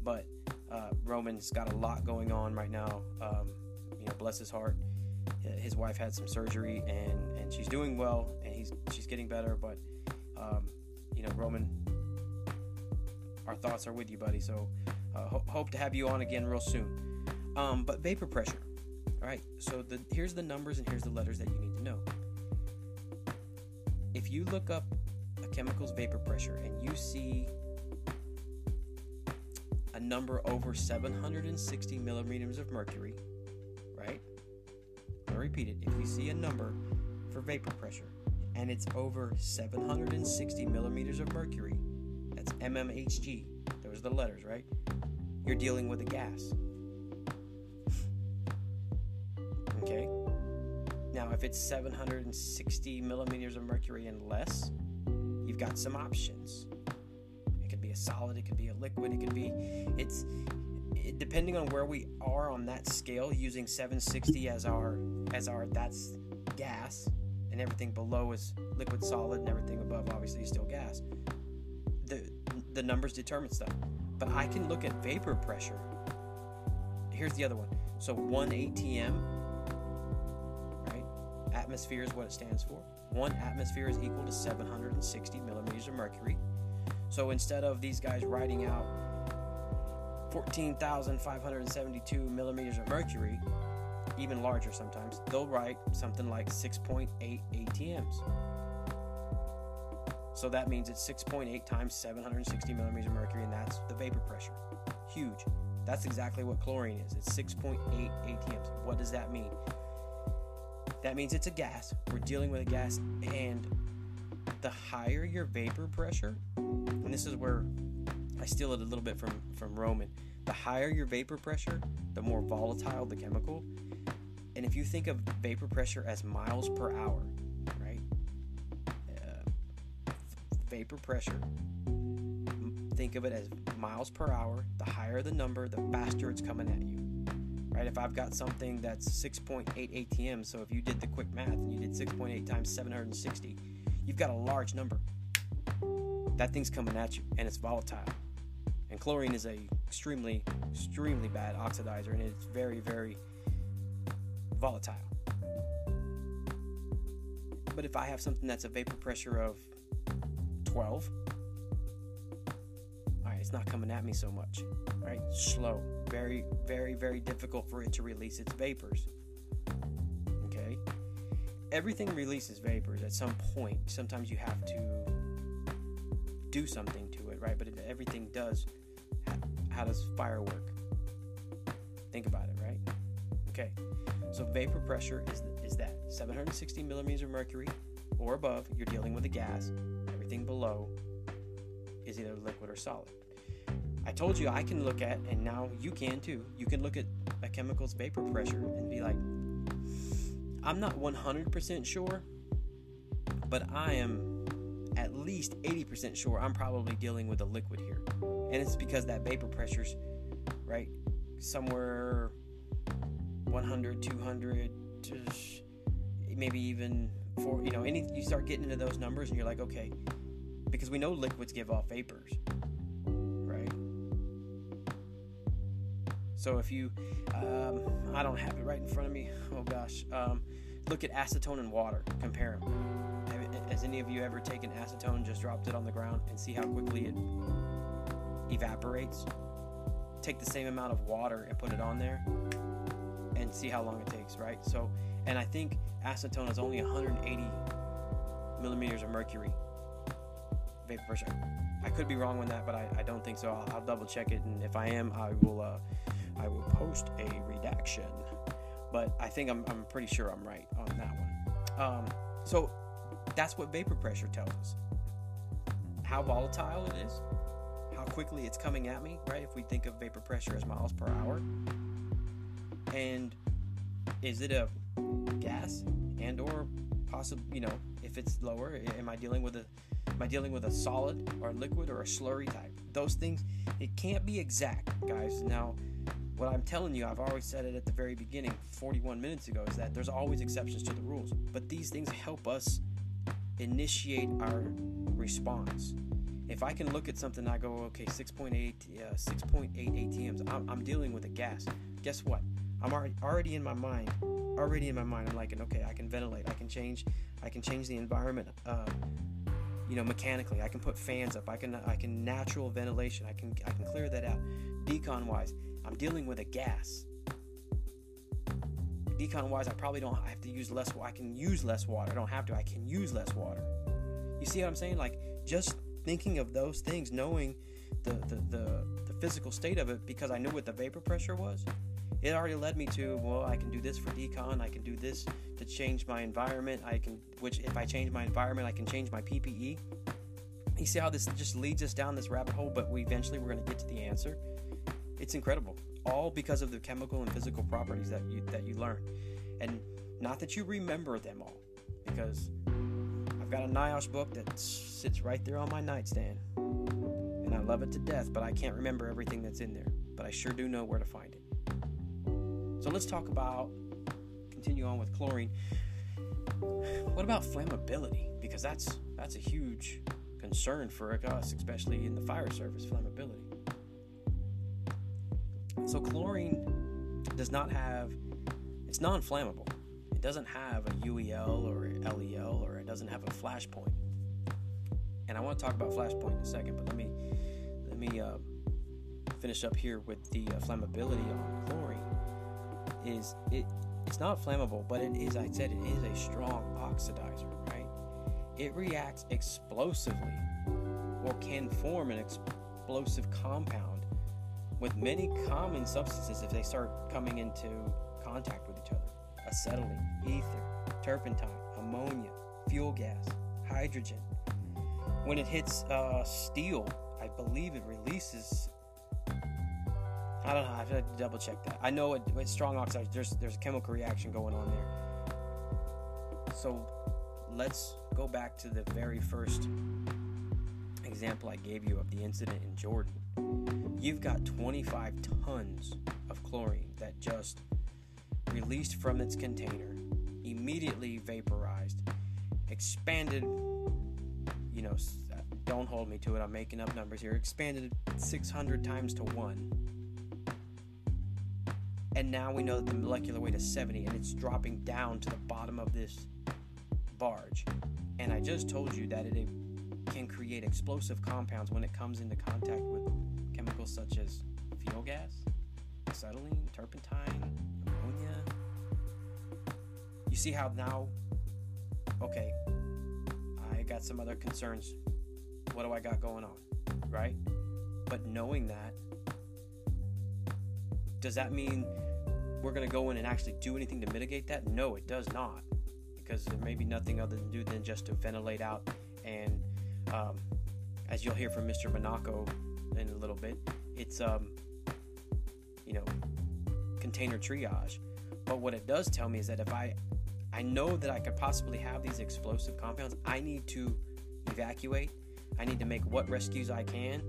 But uh, Roman's got a lot going on right now. Um, you know, bless his heart. His wife had some surgery and, and she's doing well and he's she's getting better. But um, you know, Roman, our thoughts are with you, buddy. So uh, ho- hope to have you on again real soon. Um, but vapor pressure. All right. So the here's the numbers and here's the letters that you need to know. If you look up chemicals vapor pressure and you see a number over 760 millimeters of mercury, right? I'll repeat it. If you see a number for vapor pressure and it's over 760 millimeters of mercury, that's mmHg, those are the letters, right? You're dealing with a gas. [laughs] okay? Now, if it's 760 millimeters of mercury and less, you've got some options. It could be a solid, it could be a liquid, it could be it's it, depending on where we are on that scale using 760 as our as our that's gas and everything below is liquid solid and everything above obviously is still gas. The the numbers determine stuff. But I can look at vapor pressure. Here's the other one. So 1 ATM? Atmosphere is what it stands for one atmosphere is equal to 760 millimeters of mercury. So instead of these guys writing out 14,572 millimeters of mercury, even larger sometimes, they'll write something like 6.8 ATMs. So that means it's 6.8 times 760 millimeters of mercury, and that's the vapor pressure. Huge. That's exactly what chlorine is. It's 6.8 ATMs. What does that mean? That means it's a gas. We're dealing with a gas, and the higher your vapor pressure, and this is where I steal it a little bit from from Roman. The higher your vapor pressure, the more volatile the chemical. And if you think of vapor pressure as miles per hour, right? Uh, vapor pressure. Think of it as miles per hour. The higher the number, the faster it's coming at you right? If I've got something that's 6.8 ATM, so if you did the quick math and you did 6.8 times 760, you've got a large number. That thing's coming at you, and it's volatile. And chlorine is a extremely, extremely bad oxidizer, and it's very, very volatile. But if I have something that's a vapor pressure of 12, it's not coming at me so much, right? Slow, very, very, very difficult for it to release its vapors. Okay? Everything releases vapors at some point. Sometimes you have to do something to it, right? But everything does. How, how does fire work? Think about it, right? Okay. So vapor pressure is is that 760 millimeters of mercury or above, you're dealing with a gas. Everything below is either liquid or solid. I told you I can look at, and now you can too. You can look at a chemical's vapor pressure and be like, I'm not 100% sure, but I am at least 80% sure I'm probably dealing with a liquid here. And it's because that vapor pressure's right somewhere 100, 200, maybe even four. you know any you start getting into those numbers and you're like okay because we know liquids give off vapors so if you um, i don't have it right in front of me oh gosh um, look at acetone and water compare them has any of you ever taken acetone just dropped it on the ground and see how quickly it evaporates take the same amount of water and put it on there and see how long it takes right so and i think acetone is only 180 millimeters of mercury vapor pressure. I could be wrong on that, but I, I don't think so. I'll, I'll, double check it, and if I am, I will uh, I will post a redaction. But I think I'm, I'm pretty sure I'm right on that one. Um, so that's what vapor pressure tells us. How volatile it is, how quickly it's coming at me, right? If we think of vapor pressure as miles per hour, and is it a gas and or possible, you know if it's lower am i dealing with a am i dealing with a solid or a liquid or a slurry type those things it can't be exact guys now what i'm telling you i've always said it at the very beginning 41 minutes ago is that there's always exceptions to the rules but these things help us initiate our response if I can look at something, I go, okay, 6.8, uh, 6.8 ATMs. I'm, I'm, dealing with a gas. Guess what? I'm already already in my mind, already in my mind. I'm like, okay, I can ventilate. I can change. I can change the environment. Uh, you know, mechanically, I can put fans up. I can I can natural ventilation. I can I can clear that out. Decon wise, I'm dealing with a gas. Decon wise, I probably don't have to use less. I can use less water. I don't have to. I can use less water. You see what I'm saying? Like just thinking of those things, knowing the the, the, the physical state of it, because I knew what the vapor pressure was it already led me to well i can do this for decon i can do this to change my environment i can which if i change my environment i can change my ppe you see how this just leads us down this rabbit hole but we eventually we're going to get to the answer? It's incredible. All because of the chemical and physical properties that you that you learn. And not that you remember them all because i've got a NIOSH book that sits right there on my nightstand. And i love it to death but i can't remember everything that's in there. But i sure do know where to find it so let's talk about, continue on with chlorine. What about flammability? Because that's that's a huge concern for us, especially in the fire service, flammability. So chlorine does not have it's non-flammable. It doesn't have a UEL or a LEL or it doesn't have a flash point. And I want to talk about flash point in a second, but let me let me uh, finish up here with the uh, flammability on chlorine is it it's not flammable, but it is I said it is a strong oxidizer, right? It reacts explosively or can form an explosive compound with many common substances if they start coming into contact with each other. Acetylene, ether, turpentine, ammonia, fuel gas, hydrogen. When it hits uh, steel, I believe it releases I don't know. I have to double check that. I know it, with strong oxides, there's there's a chemical reaction going on there. So let's go back to the very first example I gave you of the incident in Jordan. You've got 25 tons of chlorine that just released from its container, immediately vaporized, expanded. You know, uh, don't hold me to it. I'm making up numbers here. Expanded 600 times to one and now we know that the molecular weight is 70 and it's dropping down to the bottom of this barge. And I just told you that it can create explosive compounds when it comes into contact with chemicals such as fuel gas, acetylene, turpentine, ammonia. You see how now, okay, I got some other concerns. What do I got going on? Right? But knowing that, Does that mean we're going to go in and actually do anything to mitigate that? No, it does not. Because there may be nothing other than do than just to ventilate out. And um, as you'll hear from Mr. Monaco in a little bit, it's, um, you know, container triage. But what it does tell me is that if I I know that I could possibly have these explosive compounds, I need to evacuate. I need to make what rescues I can.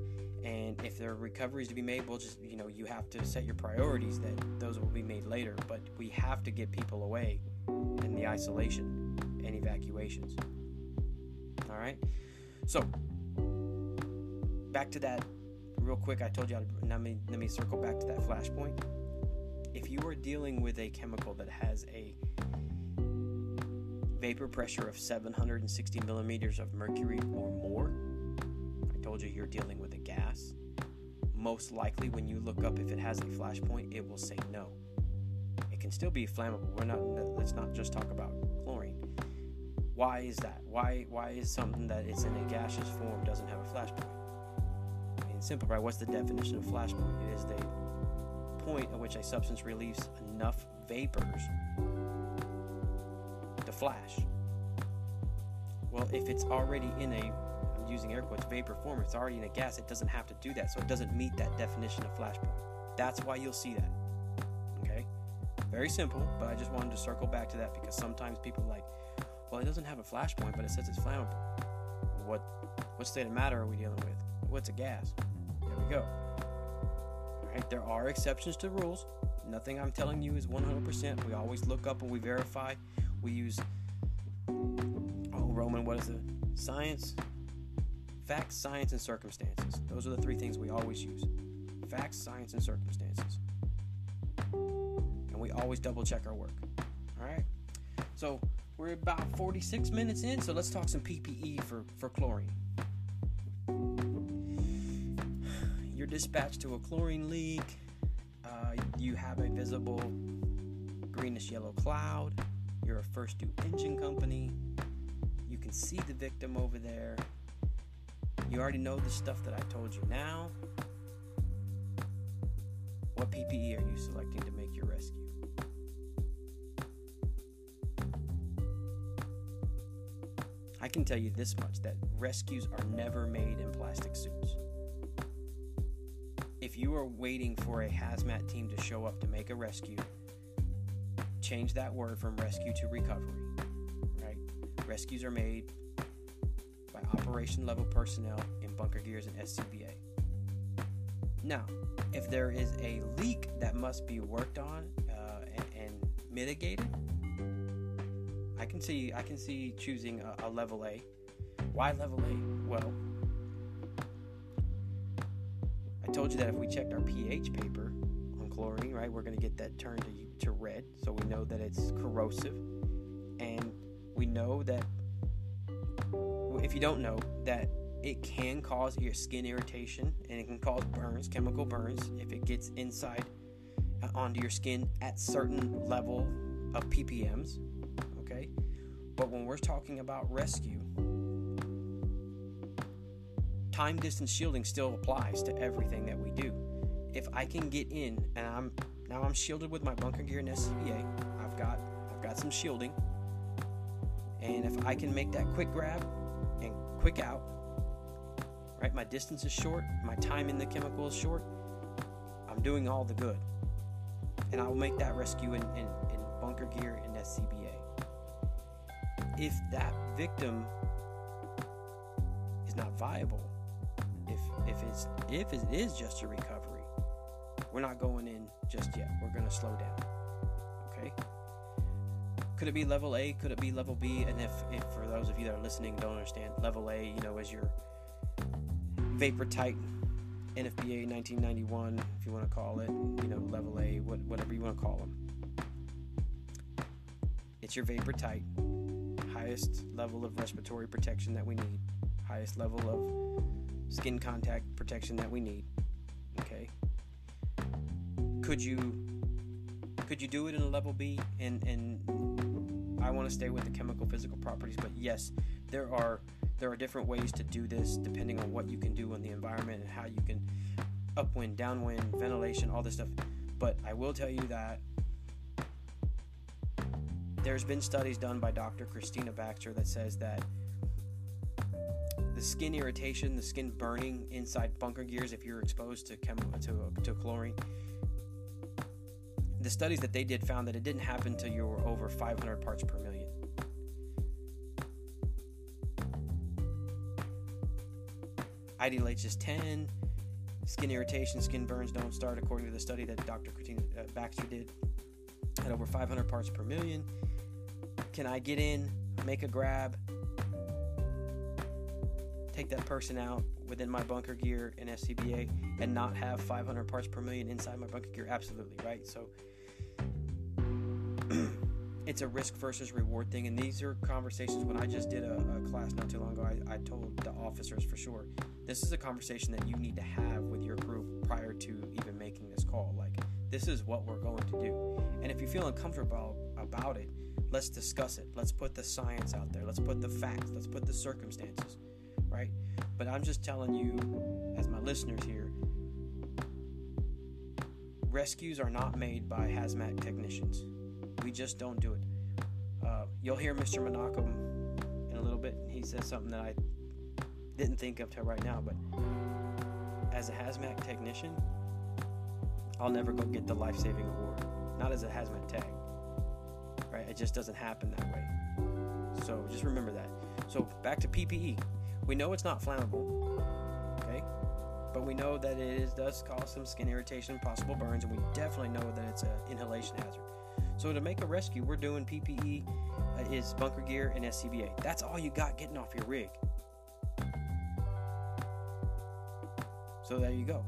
And if there are recoveries to be made, we'll just, you know, you have to set your priorities that those will be made later. But we have to get people away in the isolation and evacuations. All right. So, back to that real quick. I told you, I'd, let me, let me circle back to that flashpoint if you are dealing with a chemical that has a vapor pressure of 760 millimeters of mercury or more, I told you you're dealing with gas. Most likely, when you look up if it has a flashpoint, it will say no. It can still be flammable. We're not. Let's not just talk about chlorine. Why is that? Why why is something that is in a gaseous form doesn't have a flashpoint? I mean, simple, right? What's the definition of flashpoint? It is the point at which a substance releases enough vapors to flash. Well, if it's already in a, using air quotes, vapor form, it's already in a gas, it doesn't have to do that. So it doesn't meet that definition of flashpoint. That's why you'll see that. Okay? Very simple, but I just wanted to circle back to that because sometimes people like, well, it doesn't have a flashpoint, but it says it's flammable. What what state of matter are we dealing with? What's a gas? There we go. Right? There are exceptions to rules. Nothing I'm telling you is 100%. We always look up and we verify. We use, oh, Roman, what is it? Science, facts, science, and circumstances. Those are the three things we always use facts, science, and circumstances. And we always double check our work. All right? So we're about 46 minutes in, so let's talk some PPE for, for chlorine. you're dispatched to a chlorine leak, uh, you have a visible greenish yellow cloud, you're a first due engine company, you can see the victim over there, you already know the stuff that I told you now. What PPE are you selecting to make your rescue? I can tell you this much that rescues are never made in plastic suits if you are waiting for a hazmat team to show up to make a rescue, change that word from rescue to recovery. Right? Rescues are made operation level personnel in bunker gears and SCBA. Now, if there is a leak that must be worked on uh, and, and, mitigated, I can see I can see choosing a, a level A. Why level A? Well, I told you that if we checked our pH paper on chlorine, right, we're going to get that turned to, to red. So we know that it's corrosive. And we know that, if you don't know, that it can cause your skin irritation and it can cause burns, chemical burns, if it gets inside uh, onto your skin at certain level of ppms. Okay, but when we're talking about rescue, time distance shielding still applies to everything that we do. If I can get in and I'm now I'm shielded with my bunker gear and SCBA, I've got I've got some shielding. And if I can make that quick grab quick out, right? My distance is short, my time in the chemical is short. I'm doing all the good. And I will make that rescue in, in, in bunker gear and SCBA. If that victim is not viable, if if it's if it is just a recovery, we're not going in just yet. We're to slow down. Could it be level A? Could it be level B? And if, if for those of you that are listening don't understand, level A, you know, is your vapor tight NFPA 1991, if you want to call it, you know, level A, what, whatever you want to call them. It's your vapor tight, highest level of respiratory protection that we need, highest level of skin contact protection that we need. Okay. Could you could you do it in a level B and and I want to stay with the chemical physical properties, but yes, there are there are different ways to do this depending on what you can do in the environment and how you can upwind, downwind, ventilation, all this stuff. But I will tell you that there's been studies done by Dr. Christina Baxter that says that the skin irritation, the skin burning inside bunker gears if you're exposed to chem- to, to chlorine. The studies that they did found that it didn't happen until you were over 500 parts per million. IDLH is 10. Skin irritation, skin burns don't start according to the study that Dr. Christina uh, Baxter did at over 500 parts per million. Can I get in, make a grab, take that person out within my bunker gear in SCBA and not have 500 parts per million inside my bunker gear? Absolutely, right? So it's a risk versus reward thing. And these are conversations when I just did a, a class not too long ago, I, I told the officers for sure this is a conversation that you need to have with your group prior to even making this call. Like, this is what we're going to do. And if you feel uncomfortable about it, let's discuss it. Let's put the science out there. Let's put the facts. Let's put the circumstances right? But I'm just telling you, as my listeners here, rescues are not made by hazmat technicians. We just don't do it. Uh, you'll hear Mr. Monaco in a little bit. He says something that I didn't think of till right now, but as a hazmat technician, I'll never go get the life saving award. Not as a hazmat tag. Right? It just doesn't happen that way. So just remember that. So back to PPE. We know it's not flammable, okay? But we know that it is, does cause some skin irritation, possible burns, and we definitely know that it's an inhalation hazard. So to make a rescue, we're doing PPE, uh, is bunker gear and SCBA. That's all you got getting off your rig. So there you go,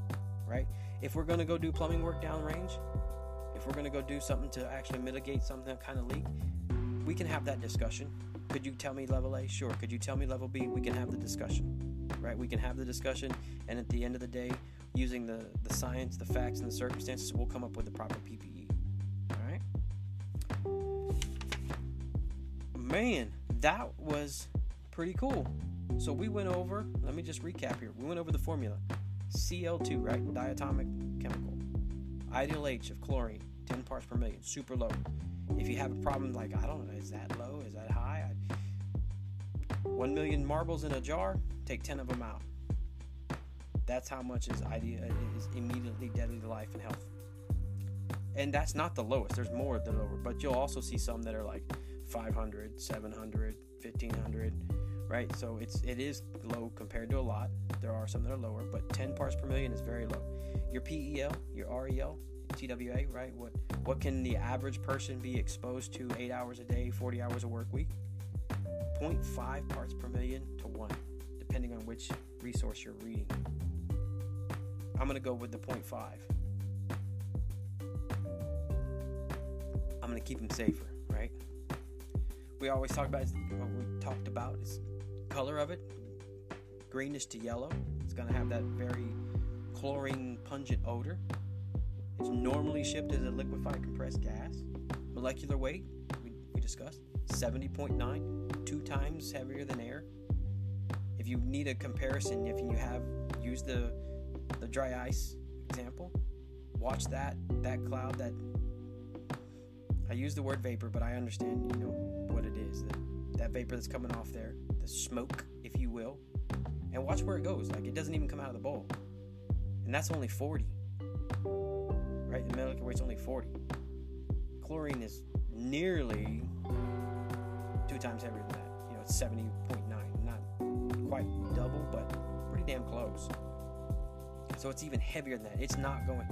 right? If we're to go do plumbing work downrange, if we're to go do something to actually mitigate something kind of leak, we can have that discussion. Could you tell me level A? Sure. Could you tell me level B? We can have the discussion, right? We can have the discussion, and at the end of the day, using the, the science, the facts, and the circumstances, we'll come up with the proper PPE. Man, that was pretty cool. So we went over, let me just recap here. We went over the formula Cl2, right? Diatomic chemical. IDLH of chlorine, 10 parts per million, super low. If you have a problem like, I don't know, is that low? Is that high? I, 1 million marbles in a jar, take 10 of them out. That's how much is, idea, is immediately deadly to life and health. And that's not the lowest. There's more the lower, but you'll also see some that are like 500, 700, 1500, right? So it's it is low compared to a lot. There are some that are lower, but 10 parts per million is very low. Your PEL, your REL, TWA, right? What what can the average person be exposed to 8 hours a day, 40 hours a work week? 0.5 parts per million to 1, depending on which resource you're reading. I'm going to go with the 0.5. I'm going to keep them safer, right? We always talk about we talked about is color of it, greenish to yellow. It's going to have that very chlorine pungent odor. It's normally shipped as a liquefied compressed gas. Molecular weight, we, we discussed, 70.9, two times heavier than air. If you need a comparison, if you have used the the dry ice example, watch that that cloud that I use the word vapor, but I understand you know it is. That, that vapor that's coming off there, the smoke, if you will, and watch where it goes. Like it doesn't even come out of the bowl, and that's only 40 right? The molecular weight's only 40. Chlorine is nearly two times heavier than that. You know, it's 70.9. Not quite double, but pretty damn close. So it's even heavier than that. It's not going.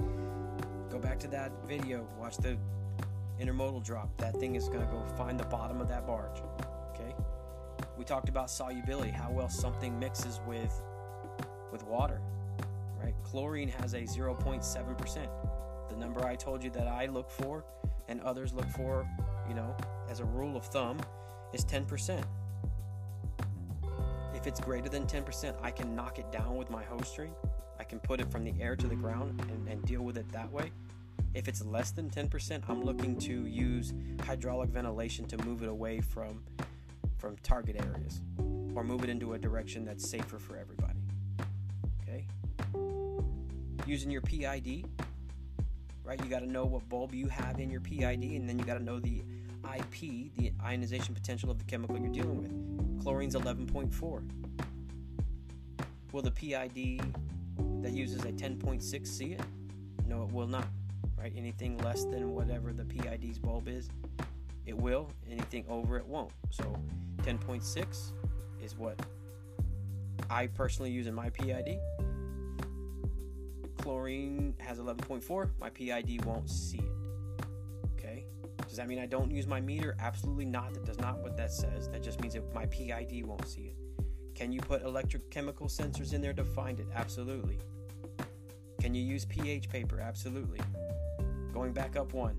Go back to that video. Watch the intermodal drop. That thing is going to go find the bottom of that barge. Okay. We talked about solubility, how well something mixes with with water. Right? Chlorine has a 0.7 percent the number I told you that I look for and others look for, you know, as a rule of thumb, is 10%. If it's greater than 10%, I can knock it down with my hose string. I can put it from the air to the ground and, and deal with it that way. If it's less than 10%, I'm looking to use hydraulic ventilation to move it away from from target areas or move it into a direction that's safer for everybody. Okay? Using your PID, right? You got to know what bulb you have in your PID, and then you got to know the IP, the ionization potential of the chemical you're dealing with. Chlorine's 11.4. Will the PID that uses a 10.6 see it? No, it will not. Right? Anything less than whatever the PID's bulb is, it will. Anything over it won't. So 10.6 is what I personally use in my PID. Chlorine has 11.4. My PID won't see it. Okay? Does that mean I don't use my meter? Absolutely not. That does not what that says. That just means that my PID won't see it. Can you put electrochemical sensors in there to find it? Absolutely. Can you use pH paper? Absolutely. Going back up one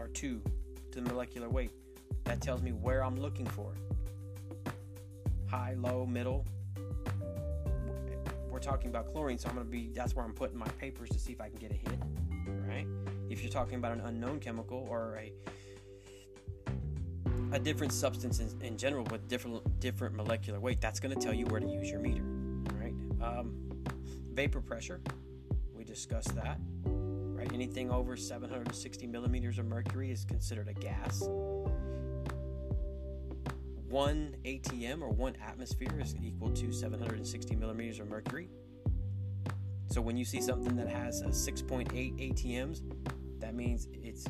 or two to the molecular weight, that tells me where I'm looking for it. High, low, middle. We're talking about chlorine, so I'm going to be, that's where I'm putting my papers to see if I can get a hit, right? If you're talking about an unknown chemical or a a different substance in, in, general with different different molecular weight, that's going to tell you where to use your meter, right? Um, vapor pressure, we discussed that, right? Anything over 760 millimeters of mercury is considered a gas. One ATM or one atmosphere is equal to 760 millimeters of mercury. So when you see something that has a 6.8 ATMs, that means it's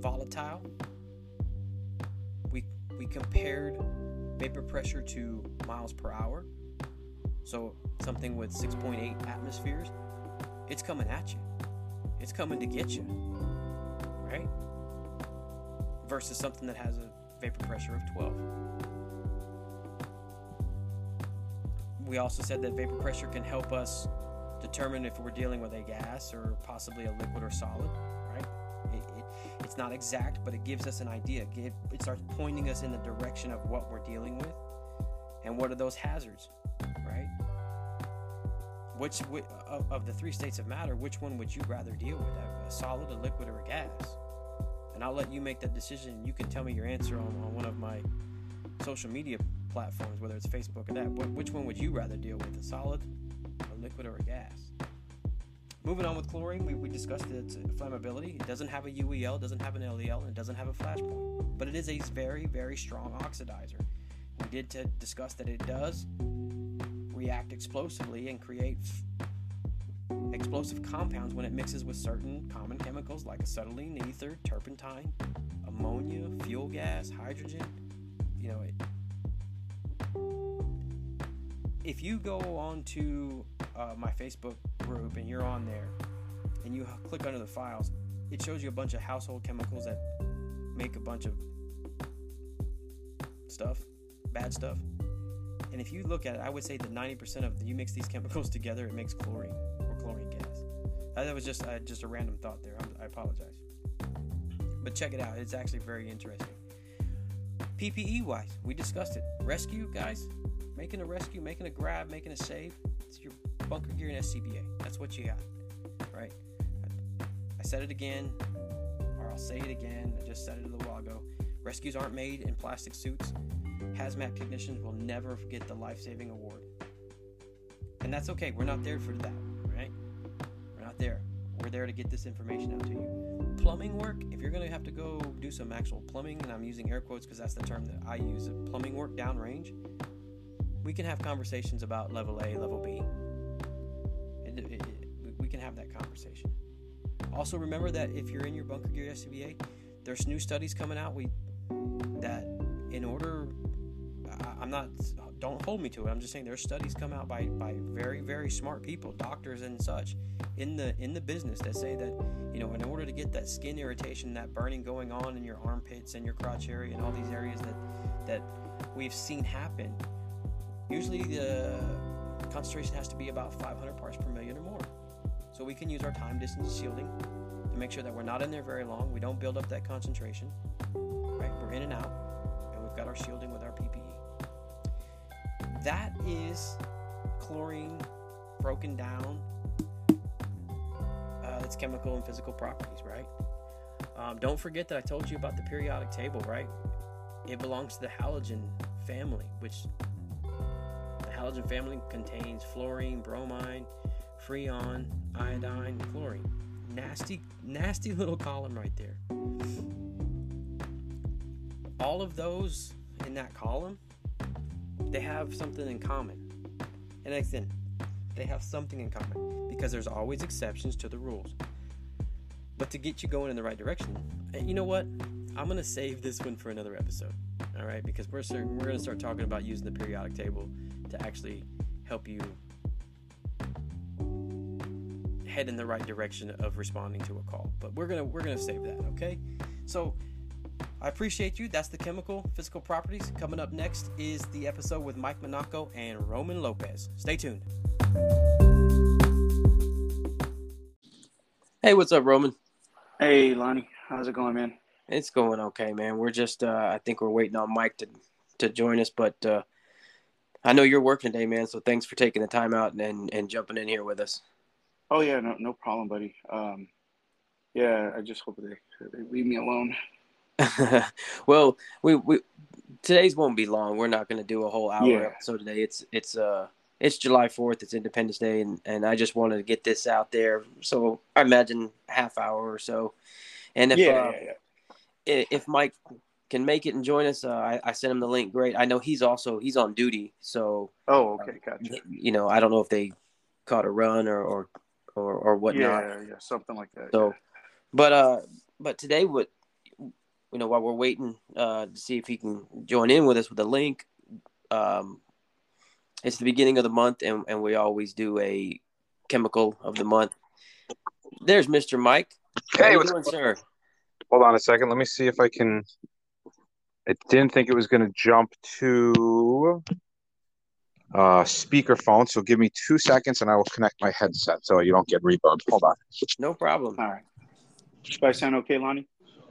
volatile. We, we compared vapor pressure to miles per hour. So something with 6.8 atmospheres, it's coming at you. It's coming to get you. Right? Versus something that has a vapor pressure of 12. We also said that vapor pressure can help us determine if we're dealing with a gas or possibly a liquid or solid. Right? It's not exact, but it gives us an idea. It starts pointing us in the direction of what we're dealing with and what are those hazards? Which of, of the three states of matter, which one would you rather deal with, a, solid, a liquid, or a gas? And I'll let you make that decision. You can tell me your answer on, on one of my social media platforms, whether it's Facebook or that. Which one would you rather deal with, a solid, a liquid, or a gas? Moving on with chlorine, we, we discussed its flammability. It doesn't have a UEL, doesn't have an LEL, and it doesn't have a flash point. But it is a very, very strong oxidizer. We did discuss that it does react explosively and create explosive compounds when it mixes with certain common chemicals like acetylene, ether, turpentine, ammonia, fuel gas, hydrogen. You know, it, if you go on to uh, my Facebook group and you're on there and you click under the files, it shows you a bunch of household chemicals that make a bunch of stuff, bad stuff. And if you look at it, I would say that 90% of you mix these chemicals [laughs] together, it makes chlorine or chlorine gas. That was just uh, just a random thought there. I'm, I apologize. But check it out; it's actually very interesting. PPE wise, we discussed it. Rescue guys, making a rescue, making a grab, making a save. It's your bunker gear and SCBA. That's what you got, right? I said it again, or I'll say it again. I just said it a little while ago. Rescues aren't made in plastic suits. Hazmat technicians will never get the life saving award. And that's okay. We're not there for that, right? We're not there. We're there to get this information out to you. Plumbing work, if you're going to have to go do some actual plumbing, and I'm using air quotes because that's the term that I use, plumbing work downrange, we can have conversations about level A, level B. It, it, it, we can have that conversation. Also, remember that if you're in your bunker gear SCBA, there's new studies coming out. We that in order, I'm not. Don't hold me to it. I'm just saying there's studies come out by by very very smart people, doctors and such, in the in the business that say that you know in order to get that skin irritation, that burning going on in your armpits and your crotch area and all these areas that that we've seen happen Usually the concentration has to be about 500 parts per million or more. So we can use our time distance shielding to make sure that we're not in there very long. We don't build up that concentration. Right? We're in and out, and we've got our shielding with our PPE. That is chlorine broken down. Uh, its chemical and physical properties, right? Um, don't forget that I told you about the periodic table, right? It belongs to the halogen family, which the halogen family contains fluorine, bromine, freon, iodine, chlorine. Nasty, nasty little column right there. All of those in that column, they have something in common. And again, they have something in common because there's always exceptions to the rules. But to get you going in the right direction, and you know what? I'm gonna save this one for another episode. All right, because we're we're gonna start talking about using the periodic table to actually help you head in the right direction of responding to a call. But we're gonna we're gonna save that. Okay, so I appreciate you. That's the chemical physical properties. Coming up next is the episode with Mike Monaco and Roman Lopez. Stay tuned. Hey, what's up, Roman? Hey, Lonnie. How's it going, man? It's going okay, man. We're just uh I think we're waiting on Mike to to join us, but uh I know you're working today, man, so thanks for taking the time out and and, and jumping in here with us. Oh yeah, no no problem, buddy. Um yeah, I just hope they, they leave me alone. [laughs] well, we we today's won't be long. We're not going to do a whole hour yeah. episode today. It's it's uh it's July 4th, it's Independence Day and and I just wanted to get this out there. So, I imagine half hour or so. And if yeah, uh, yeah, yeah. if Mike can make it and join us, uh, I, I sent him the link. Great. I know he's also he's on duty, so Oh, okay, gotcha. You know, I don't know if they caught a run or or or, or whatnot. Yeah, yeah, something like that. So, but uh, but today, what you know, while we're waiting uh, to see if he can join in with us with a link, um, it's the beginning of the month, and, and we always do a chemical of the month. There's Mr. Mike. Hey, How what's doing, sir? Hold on a second. Let me see if I can. I didn't think it was going to jump to uh, speakerphone, so give me two seconds and I will connect my headset so you don't get reverb. Hold on. No problem. All right. Do I sound okay, Lonnie?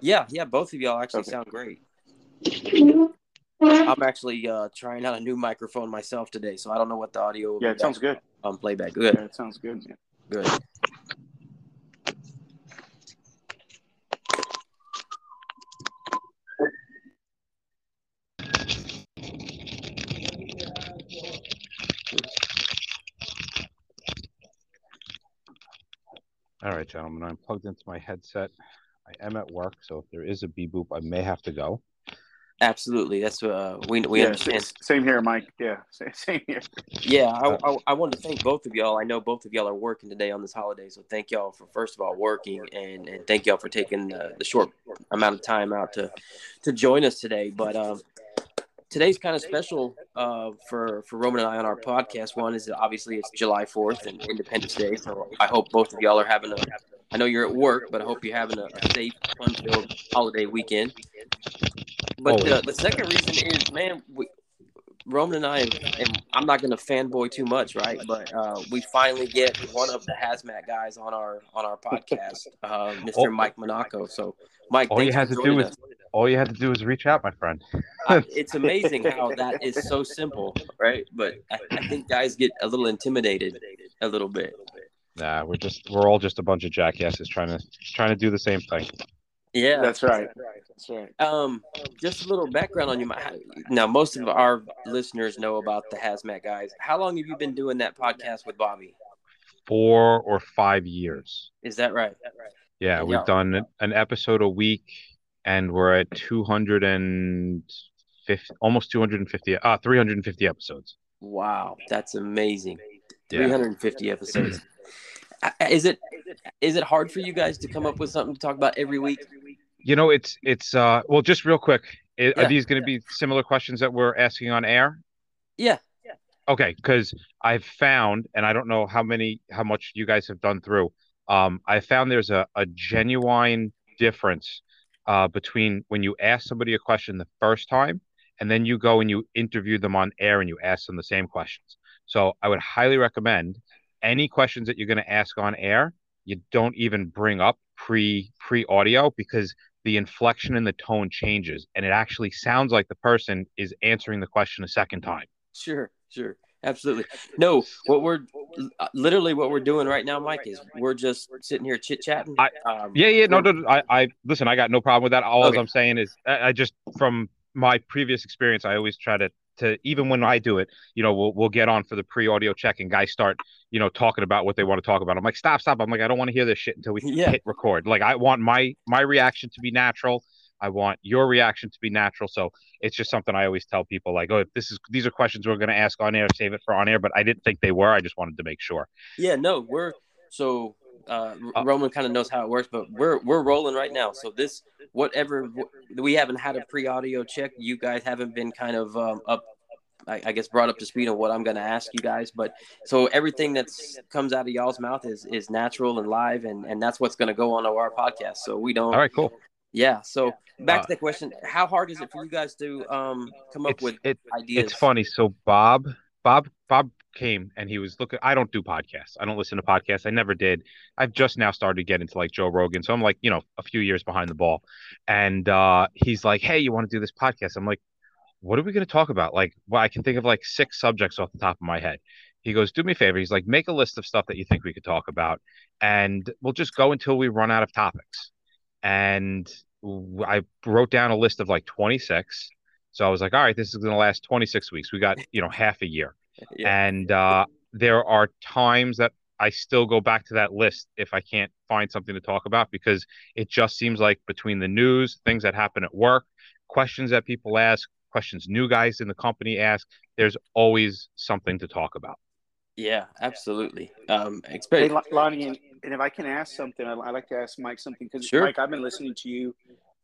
Yeah, yeah, both of y'all actually Okay. sound great. I'm actually uh, trying out a new microphone myself today, so I don't know what the audio Yeah, it sounds good. on playback. Good, Yeah, it sounds good. Man. good. All right, gentlemen. I'm plugged into my headset. I am at work, so if there is a beep boop, I may have to go. Absolutely, that's uh, we we yeah, understand. same here, Mike. Yeah, [laughs] same, same here. Yeah, I, I, I wanted to thank both of y'all. I know both of y'all are working today on this holiday, so thank y'all for first of all working, and, and thank y'all for taking the, the short amount of time out to to join us today. But um, today's kind of special uh, for for Roman and I on our podcast. One is that obviously it's July Fourth and Independence Day, so I hope both of y'all are having a. I know you're at work, but I hope you're having a, a safe, fun-filled holiday weekend. But the, the second reason is, man, we, Roman and I, and I'm not going to fanboy too much, right? But uh, we finally get one of the hazmat guys on our on our podcast, uh, Mr. Oh. Mike Monaco. So, Mike, All you had to do was- All you had to do is reach out, my friend. I- it's amazing how that is so simple, right? But I, I think guys get a little intimidated a little bit. Nah, we're just we're all just a bunch of jackasses trying to trying to do the same thing. Yeah. That's right. That's right. Um, just a little background on you. How- Now, most of our listeners know about the hazmat guys. How long have you been doing that podcast with Bobby? Four or five years. Is that right? Yeah, Yeah. we've done an episode a week, and we're at two hundred and fifty, almost two hundred and fifty, uh, three hundred and fifty episodes. Wow, that's amazing. Yeah. 350 episodes. Uh, Is it is it hard for you guys to come up with something to talk about every week? You know, it's it's uh well, just real quick, i- Yeah. are these going to be similar questions that we're asking on air? Yeah. Okay, because I've found, and I don't know how many, how much you guys have done through. Um, I found there's a, a genuine difference uh, between when you ask somebody a question the first time, and then you go and you interview them on air and you ask them the same questions. So I would highly recommend any questions that you're going to ask on air, you don't even bring up pre pre audio because the inflection and the tone changes, and it actually sounds like the person is answering the question a second time. Sure, sure. Absolutely. No, what we're literally what we're doing right now, Mike, is we're just sitting here chit chatting. Um, Yeah, yeah, no, no, no, I, I listen. I got no problem with that. All Okay. I'm saying is, I, I just from my previous experience, I always try to to even when I do it, you know, we'll we'll get on for the pre-audio check and guys start, you know, talking about what they want to talk about. I'm like, stop, stop. I'm like, I don't want to hear this shit until we [laughs] Yeah. hit record. Like I want my my reaction to be natural. I want your reaction to be natural. So it's just something I always tell people like, oh, if this is these are questions we're gonna ask on air, save it for on air. But I didn't think they were. I just wanted to make sure. Yeah, no, we're so uh, Uh, Roman kind of knows how it works, but we're we're rolling right now. So this whatever we haven't had a pre-audio check. You guys haven't been kind of um, up, I, I guess, brought up to speed on what I'm going to ask you guys. But so everything that comes out of y'all's mouth is is natural and live, and and that's what's going to go on our podcast. So we don't. All right, cool. Yeah. So back Uh, to the question: How hard is it for you guys to um come up with it, ideas? it's funny. So Bob, Bob, Bob came and he was looking. I don't do podcasts. I don't listen to podcasts. I never did. I've just now started to get into like Joe Rogan. So I'm like, you know, a few years behind the ball. And uh, he's like, "Hey, you want to do this podcast?" I'm like, "What are we going to talk about?" Like, well, I can think of like six subjects off the top of my head. He goes, "Do me a favor." He's like, "Make a list of stuff that you think we could talk about, and we'll just go until we run out of topics." And I wrote down a list of like 26. So I was like, all right, this is going to last 26 weeks. We got, you know, half a year. Yeah. And uh, there are times that I still go back to that list if I can't find something to talk about because it just seems like between the news, things that happen at work, questions that people ask, questions new guys in the company ask, there's always something to talk about. Yeah, absolutely. Um, Hey, expect, Lon- Lonnie, and, and if I can ask something, I'd, I'd like to ask Mike something because Sure. Mike, I've been listening to you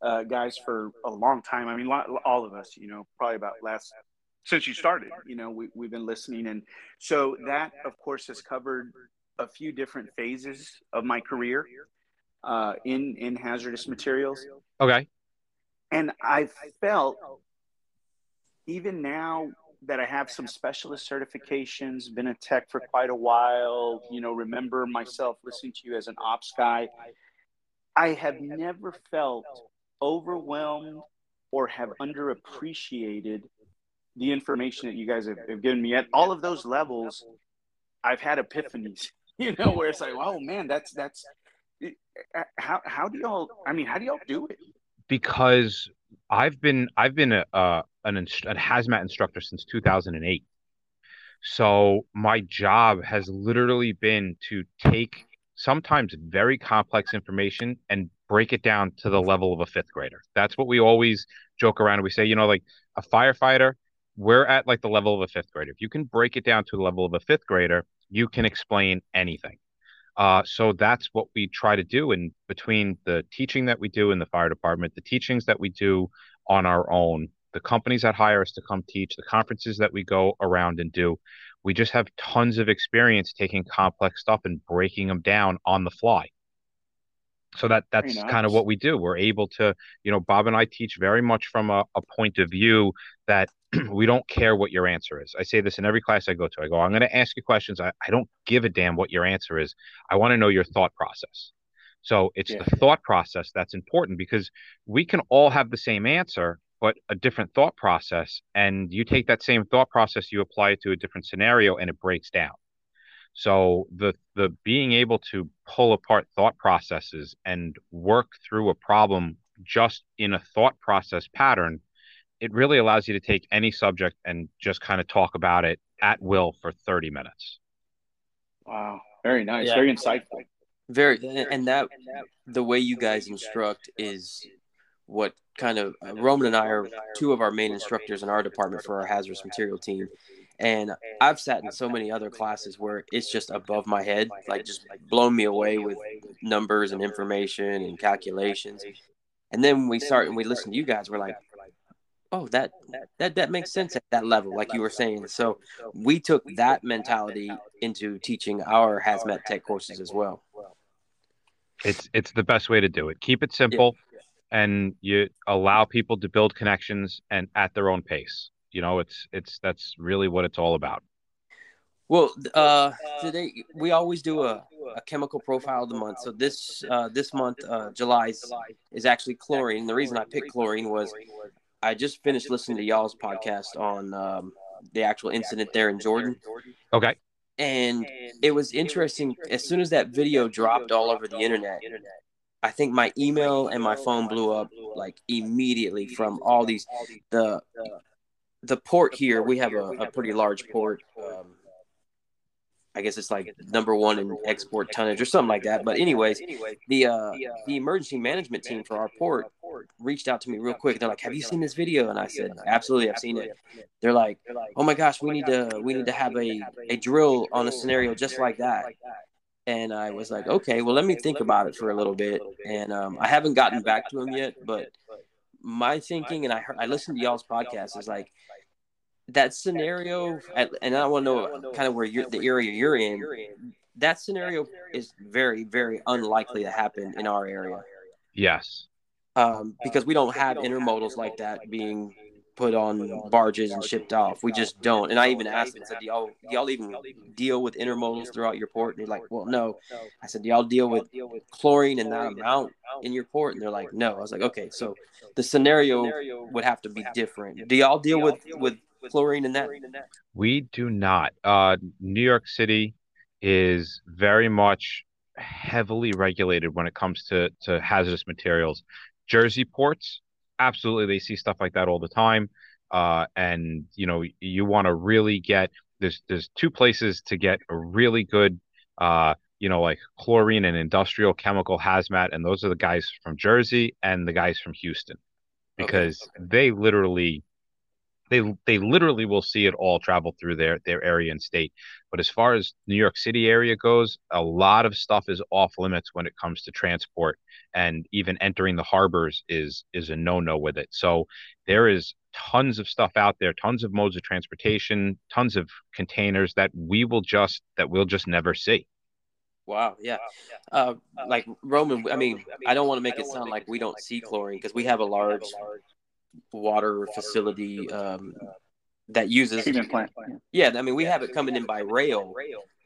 uh, guys for a long time. I mean, lo- all of us, you know, probably about last since you started. You know, we, we've been listening, and so that, of course, has covered a few different phases of my career uh, in in hazardous materials, Okay. and I felt even now that I have some specialist certifications, been a tech for quite a while, you know, remember myself listening to you as an ops guy. I have never felt overwhelmed or have underappreciated the information that you guys have, have given me at all of those levels. I've had epiphanies, [laughs] you know, where it's like, oh man, that's that's how how do y'all? I mean, how do y'all do it? because I've been I've been a, uh, an inst- a hazmat instructor since 2008. So my job has literally been to take sometimes very complex information and break it down to the level of a fifth grader. That's what we always joke around. We say, you know, like a firefighter, we're at like the level of a fifth grader. If you can break it down to the level of a fifth grader, you can explain anything. Uh, so that's what we try to do. And between the teaching that we do in the fire department, the teachings that we do on our own, the companies that hire us to come teach, the conferences that we go around and do, we just have tons of experience taking complex stuff and breaking them down on the fly. So that that's Very kind of what we do. We're able to, you know, Bob and I teach very much from a, a point of view that [clears throat] we don't care what your answer is. I say this in every class I go to. I go, I'm going to ask you questions. I, I don't give a damn what your answer is. I want to know your thought process. So it's Yeah. the thought process that's important because we can all have the same answer, but a different thought process. And you take that same thought process, you apply it to a different scenario, and it breaks down. So the the being able to pull apart thought processes and work through a problem just in a thought process pattern, it really allows you to take any subject and just kind of talk about it at will for 30 minutes. Wow, very nice, Yeah. very insightful. very, and that the way you guys instruct is what kind of uh, Roman and I are two of our main instructors in our department for our hazardous material team. And I've sat in so many other classes where it's just above my head, like just blown me away with numbers and information and calculations. And then we start and we listen to you guys, we're like, oh, that that that makes sense at that level, like you were saying. So we took that mentality into teaching our hazmat tech courses as well. It's it's the best way to do it. Keep it simple and you allow people to build connections and at their own pace. You know, it's it's that's really what it's all about. Well, uh, today we always do a, a chemical profile of the month. So this uh, this month, uh, July is, actually chlorine. The reason I picked chlorine was I just finished listening to y'all's podcast on um, the actual incident there in Jordan, Okay. and it was interesting. As soon as that video dropped all over the internet, I think my email and my phone blew up like immediately from all these the the port here, we have a, a pretty large port. Um, I guess it's like number one in export tonnage or something like that. But anyways, the uh, the emergency management team for our port reached out to me real quick. They're like, "Have you seen this video?" And I said, "Absolutely, I've seen it." They're like, "Oh my gosh, we need to we need to have a a drill on a scenario just like that." And I was like, "Okay, well, let me think about it for a little bit." And um, I haven't gotten back to him yet, but my thinking, and I heard, I listened to y'all's podcast, is like that scenario, and I want to know kind of where you're, the area you're in. That scenario is very, very unlikely to happen in our area. Yes. Um, because we don't have intermodals like that being put on barges and shipped off. We just don't. And I even asked them, I said, do y'all, do y'all even deal with intermodals throughout your port? And they're like, well, no. I said, do y'all deal with chlorine and that amount in your port? And they're like, no. I was like, okay, so the scenario would have to be different. Do y'all deal with, with chlorine in that? We do not. Uh, New York City is very much heavily regulated when it comes to, to hazardous materials. Jersey ports, absolutely, they see stuff like that all the time. Uh, and you know, you want to really get there's there's two places to get a really good uh, you know, like chlorine and industrial chemical hazmat, and those are the guys from Jersey and the guys from Houston, because okay, they literally they they literally will see it all travel through their their area and state. But as far as New York City area goes, a lot of stuff is off limits when it comes to transport, and even entering the harbors is is a no no with it. So there is tons of stuff out there, tons of modes of transportation, tons of containers that we will just that we'll just never see. Wow, yeah. Uh, like Roman, I mean, I don't want to make it sound like we don't see chlorine because we have a large water facility um, that uses treatment plant. Yeah, I mean we have it coming in by rail,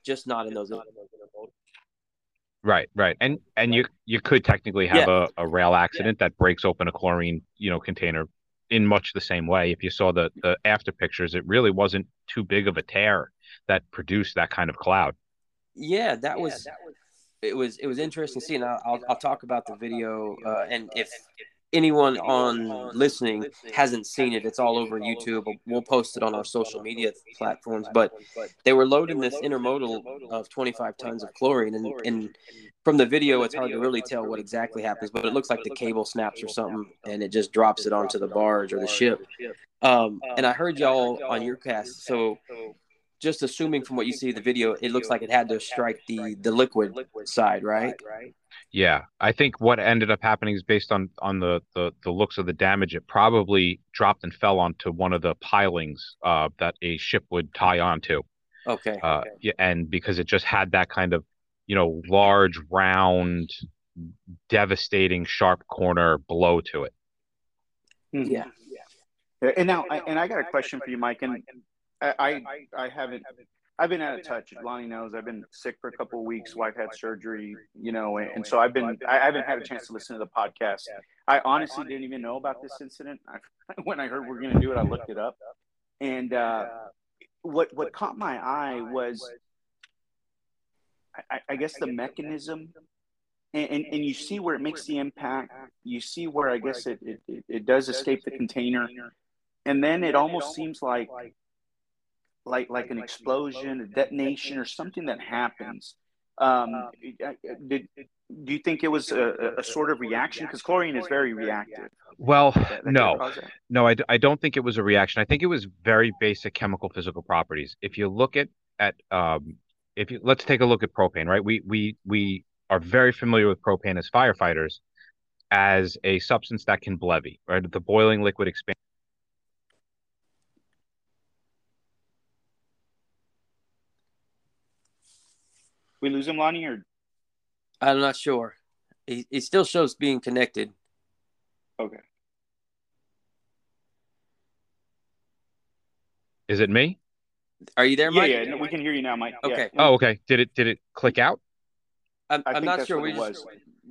just not in those. Right, right, and and you you could technically have yeah. a, a rail accident that breaks open a chlorine you know container in much the same way. If you saw the the after pictures, it really wasn't too big of a tear that produced that kind of cloud. Yeah, that was. It was it was interesting seeing. I'll I'll, I'll talk about the video uh, and if anyone on listening hasn't seen it, it's all over YouTube. We'll post it on our social media platforms. But they were loading this intermodal of 25 tons of chlorine, and, and from the video, it's hard to really tell what exactly happens. But it looks like the cable snaps or something, and it just drops it onto the barge or the ship. Um, and I heard y'all on your cast, so just assuming from what you see the video, it looks like it had to strike the the liquid side, right? Yeah, I think what ended up happening is based on on the the, the looks of the damage. It probably dropped and fell onto one of the pilings uh, that a ship would tie onto. Okay. Uh, okay. Yeah, and because it just had that kind of, you know, large, round, devastating, sharp corner blow to it. Yeah. Yeah. And now, I, and I got a question for you, Mike. And I, I, I haven't I've been out of touch. Lonnie knows I've been sick for a couple of weeks. Wife had surgery, you know, and, and so I've been I haven't had a chance to listen to the podcast. I honestly didn't even know about this incident. I, [laughs] when I heard we are going to do it, I looked it up, and uh, what what caught my eye was, I, I guess the mechanism, and, and, and you see where it makes the impact. You see where I guess it it, it does escape the container, and then it almost seems like like like an explosion, a detonation, or something that happens. Um, did, do you think it was a, a sort of reaction? Because chlorine is very reactive. Well, that, that no, no, I, I don't think it was a reaction. I think it was very basic chemical physical properties. If you look at at um, if you let's take a look at propane, right? We we we are very familiar with propane as firefighters as a substance that can BLEVE, right? The boiling liquid expands we lose him, Lonnie, or I'm not sure. He, he still shows being connected. Okay. Is it me? Are you there, Mike? Yeah, yeah, no, we can hear you now, Mike. Okay. Yeah. Oh, okay. Did it did it click out? I'm, I'm not sure. We just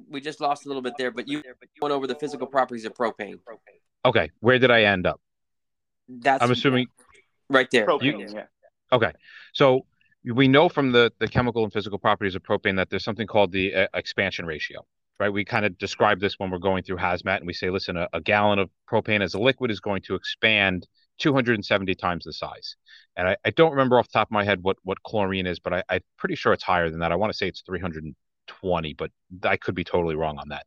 we just lost a little bit there, but you went over the physical properties of propane. Okay, where did I end up? That's I'm assuming right there. Propane, you, yeah. Okay, so we know from the, the chemical and physical properties of propane that there's something called the uh, expansion ratio, right? We kind of describe this when we're going through hazmat and we say, listen, a, a, gallon of propane as a liquid is going to expand 270 times the size. And I, I, don't remember off the top of my head what, what chlorine is, but I, I'm pretty sure it's higher than that. I want to say it's 320, but I could be totally wrong on that.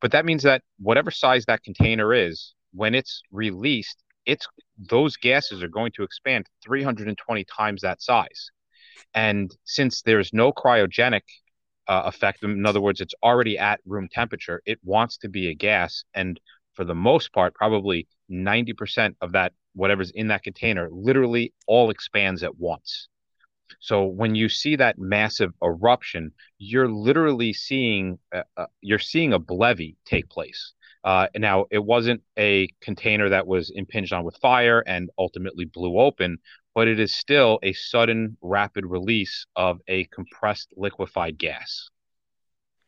But that means that whatever size that container is, when it's released, it's those gases are going to expand 320 times that size. And since there's no cryogenic uh, effect, in other words, it's already at room temperature, it wants to be a gas. And for the most part, probably 90% of that, whatever's in that container, literally all expands at once. So when you see that massive eruption, you're literally seeing uh, uh, you're seeing a BLEVE take place. Uh, now it wasn't a container that was impinged on with fire and ultimately blew open, but it is still a sudden rapid release of a compressed liquefied gas.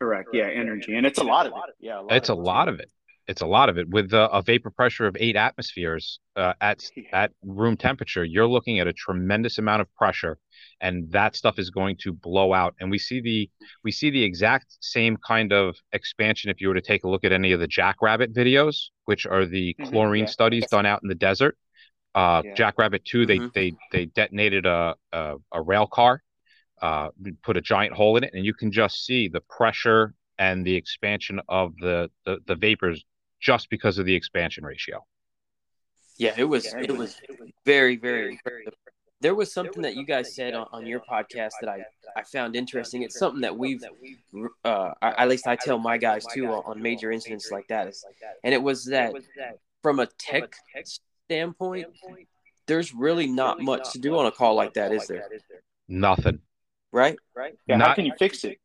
Correct. Yeah, energy, and it's a lot of it. Yeah, a it's a lot of it. It's a lot of it. With a vapor pressure of eight atmospheres uh, at [laughs] at room temperature you're looking at a tremendous amount of pressure and that stuff is going to blow out. And we see the we see the exact same kind of expansion if you were to take a look at any of the jackrabbit videos which are the mm-hmm, chlorine yeah. studies done out in the desert uh, yeah. jackrabbit 2 they mm-hmm. they they detonated a a, a rail car uh, put a giant hole in it and you can just see the pressure and the expansion of the, the, the vapors just because of the expansion ratio. Yeah, it was it was it was very very. very. There was something that you guys said on, on your podcast that I, I found interesting. It's something that we've, uh, at least I tell my guys too on major incidents like that. And it was that from a tech standpoint, there's really not much to do on a call like that, is there? Nothing. Right? Right. Yeah, not, how can you fix it?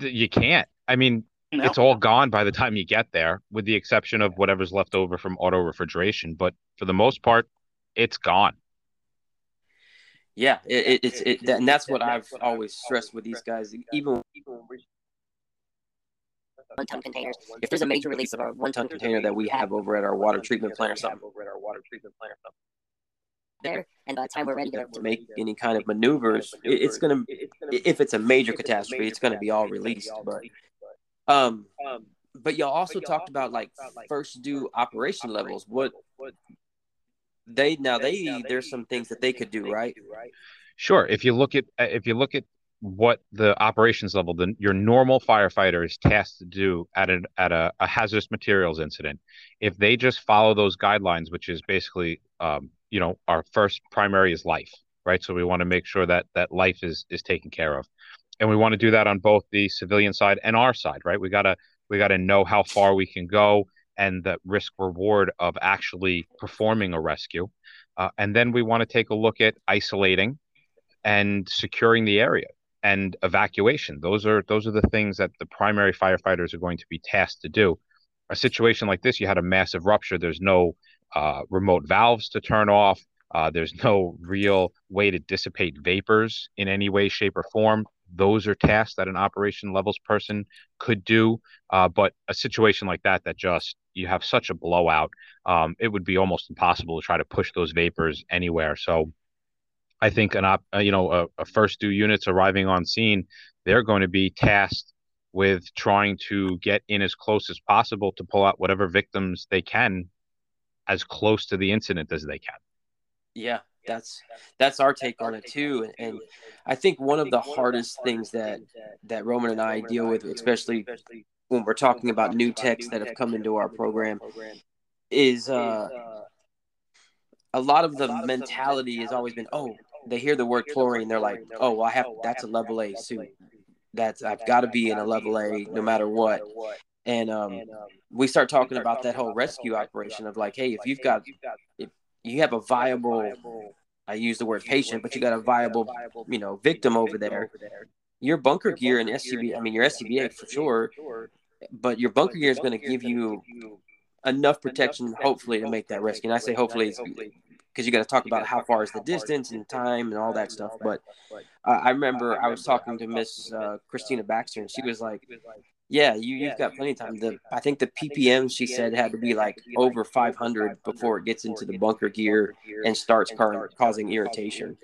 You can't. I mean, no. It's all gone by the time you get there, with the exception of whatever's left over from auto refrigeration. But for the most part, it's gone. Yeah, it, it, it's it, and that's what I've always stressed with these guys. Even one ton containers. If there's a major release of our one ton container that we have over at our water treatment plant or something, over at our water treatment plant or something there, and by the time we're ready to, to make any kind of maneuvers, it, it's gonna, if it's a major catastrophe, it's gonna be all released. But um, um, but y'all also but talked about like first due operation levels. What they now they there's some things that they could do, right? Sure. If you look at uh, if you look at what the operations level, then your normal firefighter is tasked to do at a at a, a, hazardous materials incident. If they just follow those guidelines, which is basically, um, you know, our first primary is life, right? So we want to make sure that that life is is taken care of and we want to do that on both the civilian side and our side, right? We gotta we gotta know how far we can go and the risk reward of actually performing a rescue, uh, and then we want to take a look at isolating and securing the area and evacuation. Those are those are the things that the primary firefighters are going to be tasked to do. A situation like this, you had a massive rupture. There's no uh, remote valves to turn off. Uh, there's no real way to dissipate vapors in any way, shape, or form those are tasks that an operation levels person could do. Uh, but a situation like that, that just you have such a blowout, um, it would be almost impossible to try to push those vapors anywhere. So I think an op, uh, you know, a, a first due units arriving on scene, they're going to be tasked with trying to get in as close as possible to pull out whatever victims they can as close to the incident as they can. Yeah, that's that's our take on it too and i think one of the hardest things that that roman and i deal with especially when we're talking about new techs that have come into our program is uh a lot of the mentality has always been oh they hear the word chlorine they're like oh well, i have that's a level a suit that's i've got to be in a level a no matter what and um, we start talking about that whole rescue operation of like hey if you've got if you have a viable I use the word patient, but you got a viable, you know, victim over there. Your bunker gear and SCB, I mean, your SCBA for sure, but your bunker gear is going to give you enough protection, hopefully, to make that rescue. And I say hopefully because you got to talk about how far is the distance and time and all that stuff. But uh, I remember I was talking to Miss uh, Christina Baxter, and she was like, yeah, you you've got plenty of time. The I think the ppm she said had to be like over 500 before it gets into the bunker gear and starts car- causing irritation.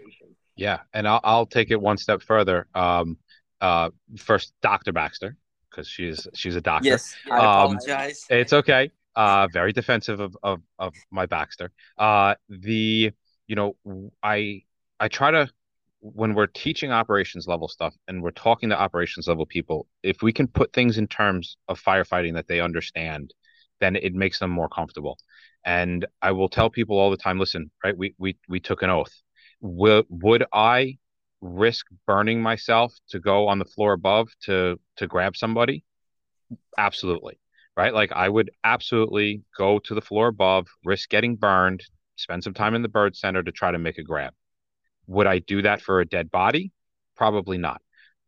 Yeah, and I'll I'll take it one step further. Um, uh, first, Doctor Baxter, because she's she's a doctor. Yes, I um, apologize. It's okay. Uh, very defensive of, of of my Baxter. Uh, the you know I I try to when we're teaching operations level stuff and we're talking to operations level people, if we can put things in terms of firefighting that they understand, then it makes them more comfortable. And I will tell people all the time, listen, right? We we we took an oath. Would would I risk burning myself to go on the floor above to to grab somebody? Absolutely. Right? Like I would absolutely go to the floor above, risk getting burned, spend some time in the burn center to try to make a grab. Would I do that for a dead body? Probably not.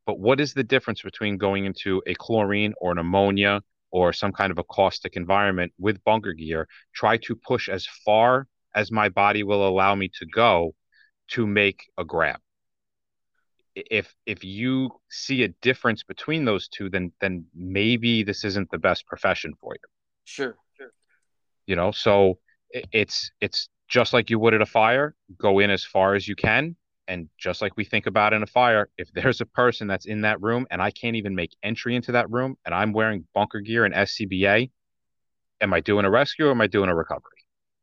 But what is the difference between going into a chlorine or an ammonia or some kind of a caustic environment with bunker gear, try to push as far as my body will allow me to go to make a grab? If if you see a difference between those two then then maybe this isn't the best profession for you sure sure you know so it, it's it's just like you would at a fire go in as far as you can and just like we think about in a fire if there's a person that's in that room and i can't even make entry into that room and i'm wearing bunker gear and scba am i doing a rescue or am i doing a recovery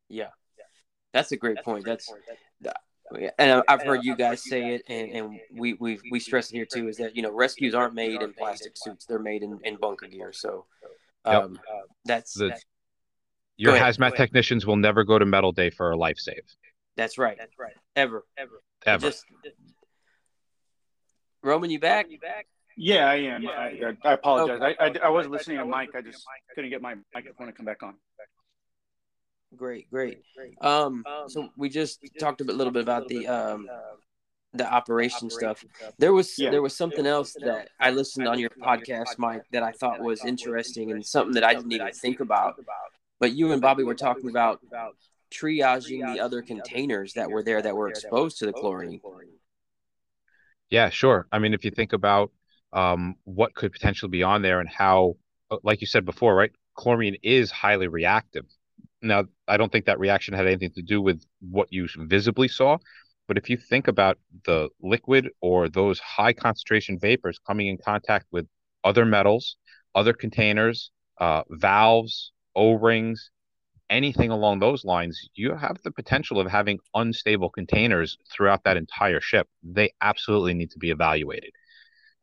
yeah that's a great that's point. A great that's, point. that's and I've heard you guys say it, and, and we we we stress it here too, is that you know rescues aren't made in plastic suits; they're made in, in bunker gear. So um, yep. that's, the, that's your hazmat technicians will never go to Level A for a life save. That's right. That's right. Ever, ever, ever. Just, Roman, you back? You back? Yeah, I am. Yeah, I, I, apologize. Okay. I, I, I wasn't listening to Mike. I just couldn't get my microphone to come back on. Great, great. Um, so we just talked a bit, little bit about the um, the operation stuff. There was yeah. there was something else that I listened on your podcast, Mike, that I thought was interesting and something that I didn't even think about. But you and Bobby were talking about triaging the other containers that were there that were exposed to the chlorine. Yeah, sure. I mean, if you think about um, what could potentially be on there and how, uh, like you said before, right? Chlorine is highly reactive. Now, I don't think that reaction had anything to do with what you visibly saw, but if you think about the liquid or those high concentration vapors coming in contact with other metals, other containers, uh, valves, O rings, anything along those lines, you have the potential of having unstable containers throughout that entire ship. They absolutely need to be evaluated.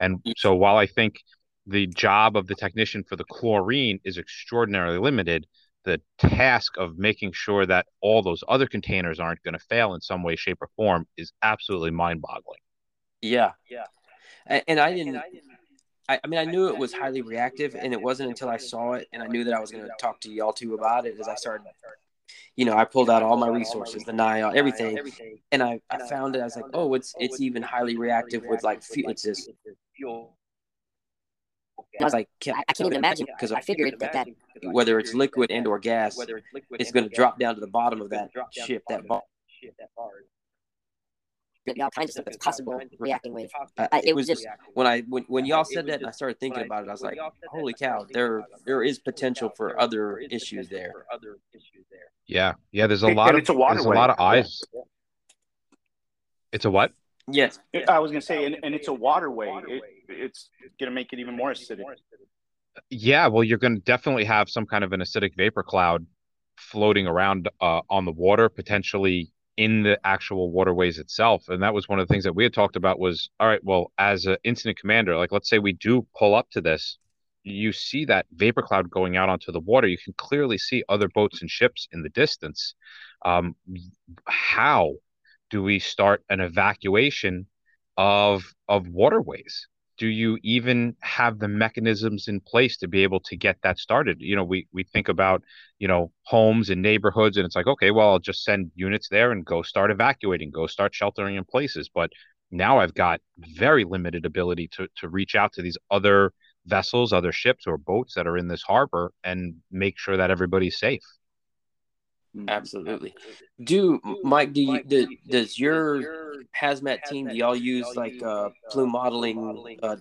And so while I think the job of the technician for the chlorine is extraordinarily limited, the task of making sure that all those other containers aren't going to fail in some way, shape, or form is absolutely mind boggling. Yeah. Yeah. And, and I didn't. I, I, mean, I knew it was highly reactive, and it wasn't until I saw it and I knew that I was going to talk to y'all too about it as I started. You know, I pulled out all my resources, the NIOSH, everything, and I, I found it. I was like, oh, it's it's even highly reactive with like it's just fuel I was like, I, I can't even imagine because I figured that, that whether it's liquid and or gas, it's going to drop down to the bottom of that ship, that bar. All kinds of stuff that's possible reacting with. Uh, it was just when I when, when y'all said that and I started thinking about it, I was like, "Holy cow! There there is potential for other issues there." Yeah, yeah. There's a lot of it's a there's a lot of eyes. It's a what? Yes, I was gonna say, and, and it's a waterway. It, it's going to make it even more acidic. Yeah, well, you're going to definitely have some kind of an acidic vapor cloud floating around uh, on the water, potentially in the actual waterways itself. And that was one of the things that we had talked about was, all right, well, as an incident commander, like let's say we do pull up to this, you see that vapor cloud going out onto the water. You can clearly see other boats and ships in the distance. Um, how do we start an evacuation of of waterways? Do you even have the mechanisms in place to be able to get that started you know we we think about you know homes and neighborhoods and it's like okay well i'll just send units there and go start evacuating go start sheltering in places but now i've got very limited ability to to reach out to these other vessels other ships or boats that are in this harbor and make sure that everybody's safe. Absolutely. Do Mike? Do you do, does your hazmat team? Do y'all use like uh, plume modeling uh,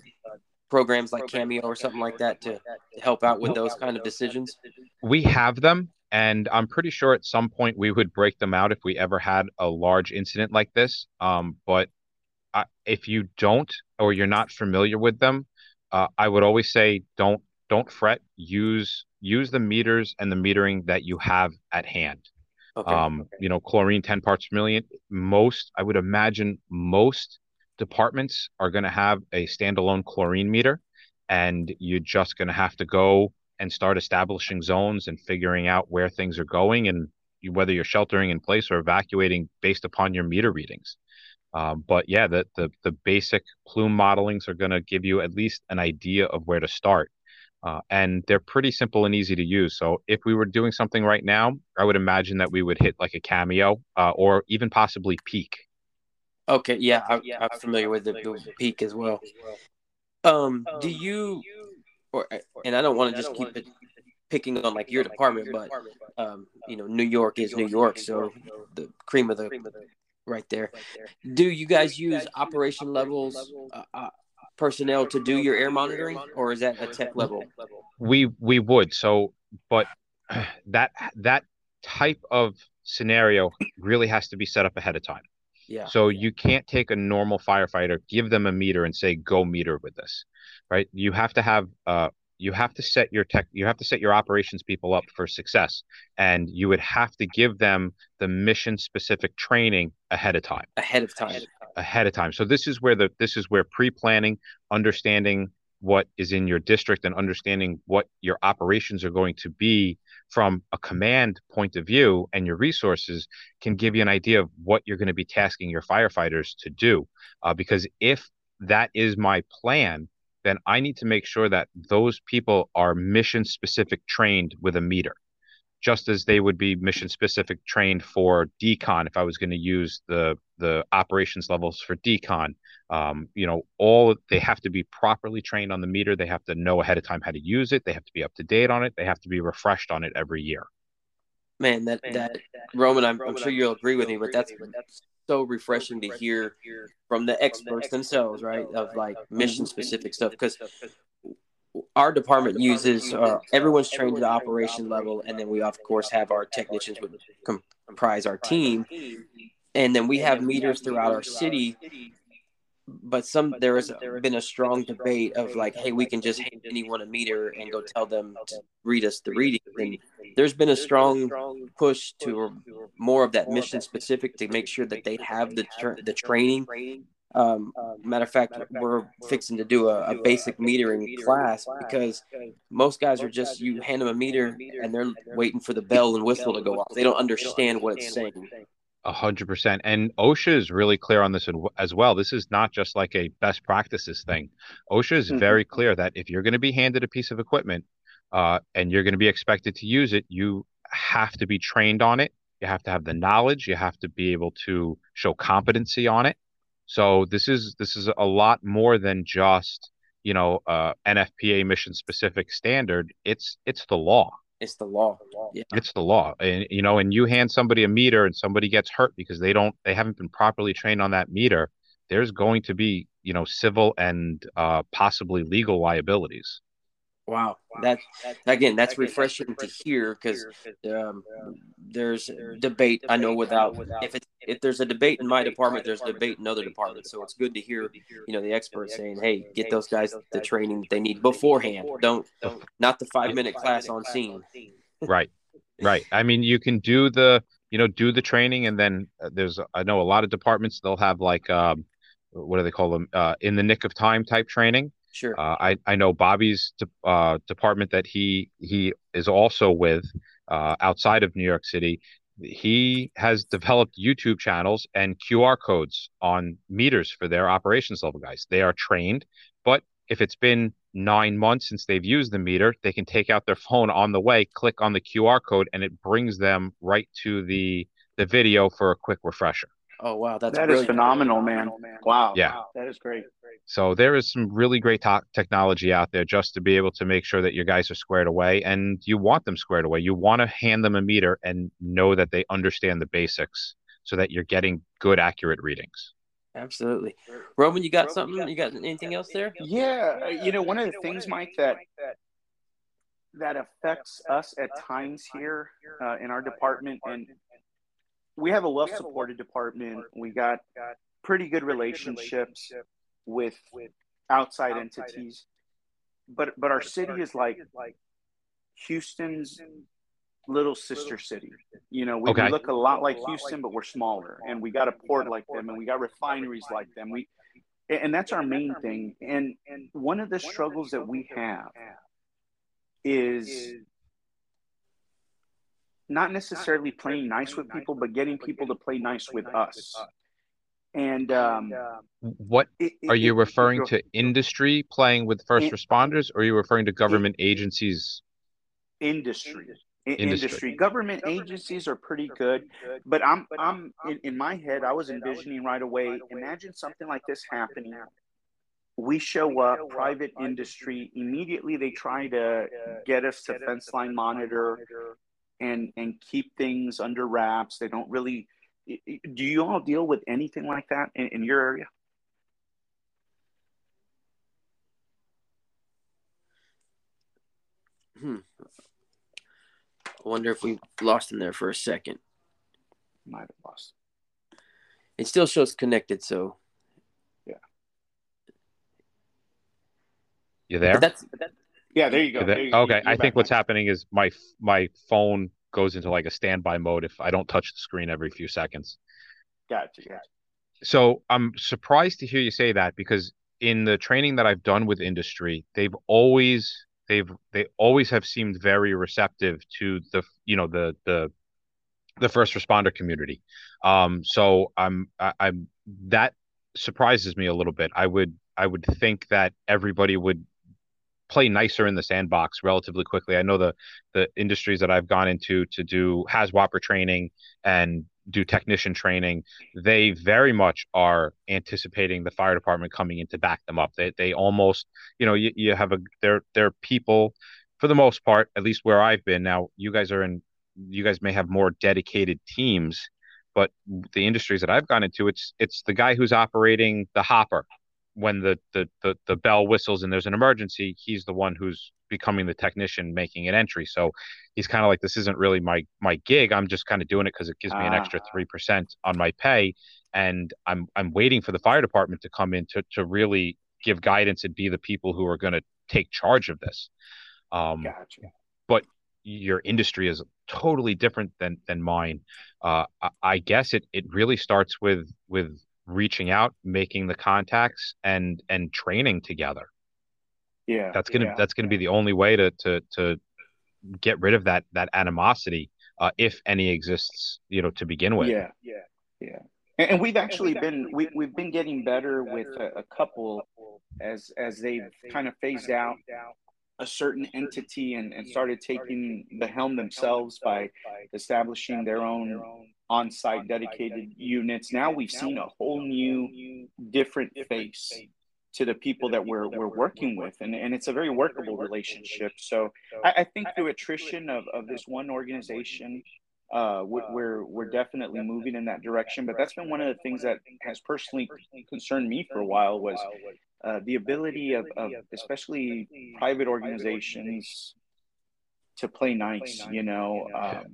programs like Cameo or something like that to, to help out with those kind of decisions? We have them, and I'm pretty sure at some point we would break them out if we ever had a large incident like this. Um, but I, if you don't or you're not familiar with them, uh, I would always say don't don't fret. Use use the meters and the metering that you have at hand. Okay. Um, you know, chlorine 10 parts per million. Most, I would imagine, most departments are going to have a standalone chlorine meter, and you're just going to have to go and start establishing zones and figuring out where things are going and whether you're sheltering in place or evacuating based upon your meter readings. Um, but yeah, the, the the basic plume modelings are going to give you at least an idea of where to start. Uh, and they're pretty simple and easy to use. So if we were doing something right now, I would imagine that we would hit like a cameo uh, or even possibly PEAC. Okay, yeah, I, am familiar with the, the, PEAC as well. Um, do you, or and I don't want to just keep it picking on like your department, but um, you know, New York is New York, so the cream of the right there. Do you guys use operation levels uh, uh, personnel to do your air monitoring, or is that a tech level? We we would so, but [clears throat] that that type of scenario really has to be set up ahead of time. Yeah. So you can't take a normal firefighter, give them a meter, and say go meter with this, right? You have to have uh, you have to set your tech you have to set your operations people up for success and you would have to give them the mission specific training ahead of time. Ahead of time. Ahead of time. So this is where the this is where pre-planning understanding what is in your district and understanding what your operations are going to be from a command point of view and your resources can give you an idea of what you're going to be tasking your firefighters to do. Uh, because if that is my plan then I need to make sure that those people are mission specific trained with a meter, just as they would be mission specific trained for decon if I was going to use the the operations levels for decon. Um, you know, all they have to be properly trained on the meter. They have to know ahead of time how to use it. They have to be up to date on it. They have to be refreshed on it every year. Man, that that Roman, I'm, I'm sure you'll agree with me, but that's so refreshing to hear from the experts themselves, right? Of like mission specific stuff because our department uses uh, everyone's trained at the operation level, and then we of course have our technicians would comprise our team, and then we have meters throughout our city but some there has been a strong debate of like, hey, we can just hand anyone a meter and go tell them to read us the reading. And there's been a strong push to more of that mission specific to make sure that they have the tra- the training. Um, matter of fact, we're fixing to do a, a basic metering class because most guys are just you hand them a meter and they're waiting for the bell and whistle to go off. They don't understand what it's saying. A hundred percent. And OSHA is really clear on this as well. This is not just like a best practices thing. OSHA is mm-hmm. very clear that if you're going to be handed a piece of equipment uh, and you're going to be expected to use it, you have to be trained on it. You have to have the knowledge. You have to be able to show competency on it. So this is this is a lot more than just you know uh, NFPA mission specific standard. It's it's the law. It's the law. Yeah. It's the law. And you know, and you hand somebody a meter and somebody gets hurt because they don't they haven't been properly trained on that meter, there's going to be, you know, civil and uh, possibly legal liabilities. Wow, that again, that's refreshing to hear because um, there's debate. I know without if it if there's a debate in my department, there's a debate in other departments. So it's good to hear, you know, the experts saying, "Hey, get those guys the training that they need beforehand. Don't [laughs] not the five minute class on scene." Right, right. I mean, you can do the you know do the training, and then uh, there's I know a lot of departments they'll have like um, what do they call them uh, in the nick of time type training Sure. Uh, I I know Bobby's uh, department that he he is also with uh, outside of New York City. He has developed YouTube channels and QR codes on meters for their operations level guys. They are trained, but if it's been nine months since they've used the meter, they can take out their phone on the way, click on the QR code, and it brings them right to the the video for a quick refresher. Oh wow, that's that is phenomenal, man. Wow, yeah, that is great. So there is some really great to- technology out there just to be able to make sure that your guys are squared away, and you want them squared away. You want to hand them a meter and know that they understand the basics, so that you're getting good, accurate readings. Absolutely, Roman. You got something? You got anything else there? Yeah, uh, you know, one of the things, Mike, that that affects us at times here uh, in our department, and we have a well supported department. We got pretty good relationships with outside entities. but but our city is like Houston's little sister city. You know, we, Okay. we look a lot like Houston, but we're smaller, and we got a port like them, and we got refineries like them. We and that's our main thing. And one of the struggles that we have is not necessarily playing nice with people, but getting people to play nice with us. And um, What it- it- are you it- referring it- to industry playing with first In- responders, or are you referring to government agencies? industry. Industry. industry. government agencies are pretty good but i'm i'm in, in my head i was envisioning right away imagine something like this happening. we show up private industry immediately they try to get us to fence line monitor and and keep things under wraps they don't really i- i- do you all deal with anything like that in, in your area Hmm. I wonder if we lost him there for a second. might have lost It still shows connected, so Yeah. You but there? that's but that, yeah there you go there? You- Okay, I think what's happening is my my phone goes into like a standby mode if I don't touch the screen every few seconds. gotcha gotcha So I'm surprised to hear you say that because in the training that I've done with industry, they've always they've they always have seemed very receptive to the you know the the the first responder community. Um, so I'm I, I'm that surprises me a little bit. I would I would think that everybody would play nicer in the sandbox relatively quickly. I know the the industries that I've gone into to do HAZWOPER training and do technician training, they very much are anticipating the fire department coming in to back them up. They they almost, you know, you, you have a they're they're people for the most part, at least where I've been. Now you guys are in you guys may have more dedicated teams, but the industries that I've gone into, it's it's the guy who's operating the hopper when the the the, the bell whistles and there's an emergency, he's the one who's becoming the technician making an entry. So he's kind of like, this isn't really my my gig. I'm just kind of doing it because it gives me an Ah. extra three percent on my pay, and I'm I'm waiting for the fire department to come in to to really give guidance and be the people who are going to take charge of this. Um, gotcha But your industry is totally different than than mine. Uh, I, I guess it it really starts with with reaching out, making the contacts, and and training together. yeah That's gonna yeah. that's gonna be the only way to to to get rid of that that animosity, uh, if any exists, you know, to begin with. Yeah, yeah, yeah. And, and we've actually been we we've been getting better with a, a couple as as they've kind of phased out a certain entity and, and started taking the helm themselves by establishing their own on-site dedicated units. Now we've seen a whole new different face to the people that we're we're working with and, and it's a very workable relationship. So I, I think through attrition of, of this one organization uh, we- we're we're definitely moving in that direction. But that's been one of the things that has personally concerned me for a while was uh, the ability of, of especially private organizations to play nice. You know, um,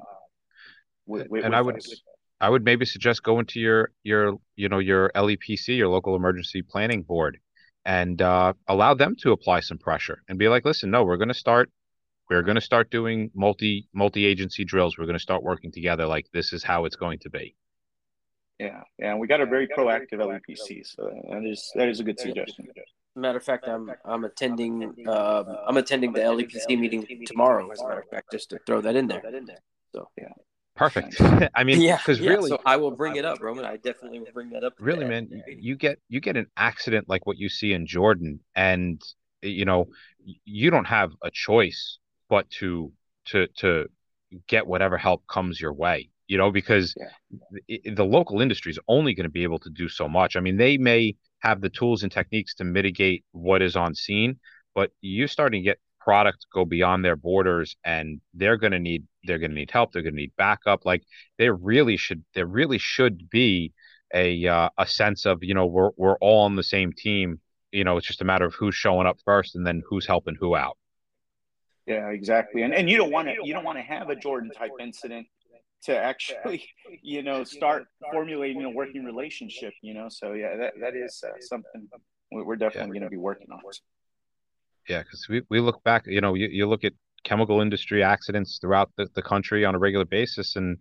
with, with, And I would- us. I would maybe suggest going to your your you know your LEPC, your local emergency planning board, and uh, allow them to apply some pressure and be like, listen, no, we're going to start we're going to start doing multi multi agency drills. We're going to start working together. Like this is how it's going to be. Yeah, yeah, we got a very proactive LEPC, so that is that is a good suggestion. matter of fact, I'm I'm attending um, I'm attending the LEPC meeting tomorrow. As a matter of fact, just to throw that in there. So yeah. Perfect. [laughs] I mean, yeah, because yeah, really, so I will bring it up, Roman. I definitely will bring that up. really, man, you, get you get an accident like what you see in Jordan, and you know you don't have a choice but to to to get whatever help comes your way. You know, because Yeah. the, the local industry is only going to be able to do so much. I mean, they may have the tools and techniques to mitigate what is on scene, but you're starting to get product go beyond their borders, and they're going to need they're going to need help. They're going to need backup. Like there really should there really should be a uh, a sense of you know we're we're all on the same team. You know, it's just a matter of who's showing up first, and then who's helping who out. Yeah, exactly. And and you don't want to you don't want to have a Jordan type incident to actually [laughs] you [laughs] know start formulating a working relationship. You know, so yeah, that that is uh, something we- we're definitely going to be working on. Yeah, because we, we look back, you know, you, you look at chemical industry accidents throughout the, the country on a regular basis, and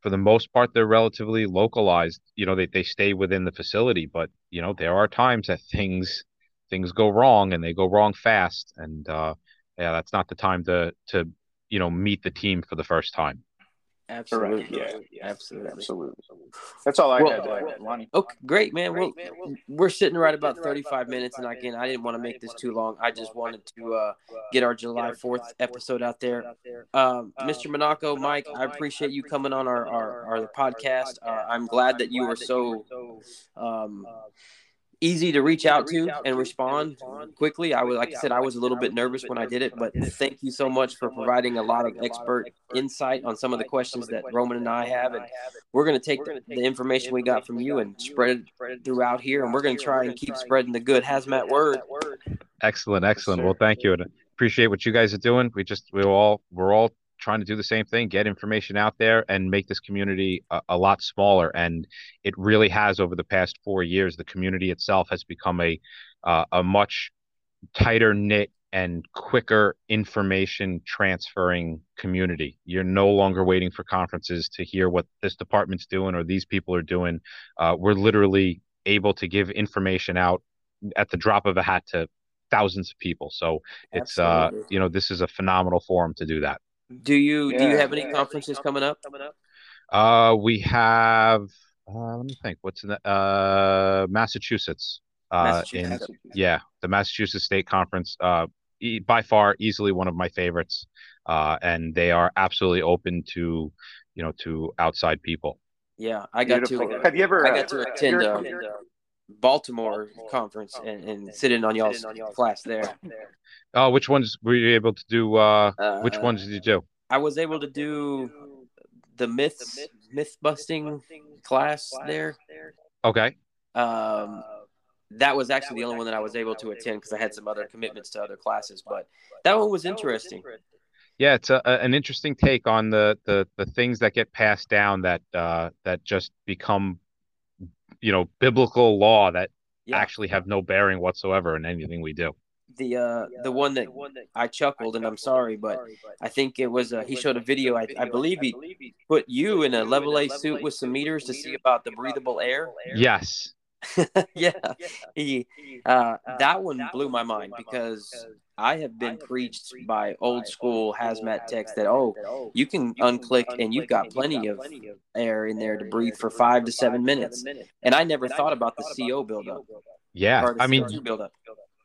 for the most part, they're relatively localized. You know, they, they stay within the facility, but you know, there are times that things things go wrong and they go wrong fast, and uh, yeah, that's not the time to to you know meet the team for the first time. Absolutely. Yeah, yeah, absolutely. Absolutely. That's all I Well, had, uh, Lonnie. Okay, great, man. Well, we're sitting right about 35 minutes, and again, I didn't want to make this too long. I just wanted to uh, get our July 4th episode out there. Um, Mr. Monaco, Mike, I appreciate you coming on our, our, our podcast. Uh, I'm glad that you were so um, easy to reach out to and respond quickly. I was, like I said, I was a little bit nervous when I did it, but thank you so much for providing a lot of expert insight on some of the questions that Roman and I have. And we're going to take the, the information we got from you and spread it throughout here. And we're going to try and keep spreading the good hazmat word. Excellent, excellent. Well, thank you, and appreciate what you guys are doing. We just we're all we're all trying to do the same thing, get information out there, and make this community a, a lot smaller. And it really has over the past four years. The community itself has become a uh, a much tighter knit and quicker information transferring community. You're no longer waiting for conferences to hear what this department's doing or these people are doing. Uh, we're literally able to give information out at the drop of a hat to thousands of people. So it's uh you know this is a phenomenal forum to do that. Do you do you Yeah. have any conferences coming up? Uh, we have uh, let me think. What's in the uh Massachusetts? Uh, in yeah, the Massachusetts State Conference. Uh, e- by far, easily one of my favorites. Uh, and they are absolutely open to you know to outside people. Yeah, I got Beautiful. to. Have you ever? I uh, got to attend you're- um, Baltimore conference and, and sit in on y'all's class there. Oh, which ones were you able to do? Uh, which Uh, ones did you do? I was able to do the myths myth busting class there. Okay. Um, that was actually the only one that I was able to attend because I had some other commitments to other classes. But that one was interesting. Yeah, it's a, a- an interesting take on the, the the things that get passed down that uh, that just become, you know, biblical law that Yeah. actually have no bearing whatsoever in anything we do. The uh, the one that I chuckled, and I'm sorry, but I think it was uh, he showed a video. I, I believe he put you in a level A suit with some meters to see about the breathable air. Yes. [laughs] yeah, he uh, that one blew my mind because I have been preached by old school hazmat techs oh, that oh you can unclick and you've got plenty of air in there to breathe for five to seven minutes, and I never thought about the CO buildup. Yeah. I mean, CO2 buildup.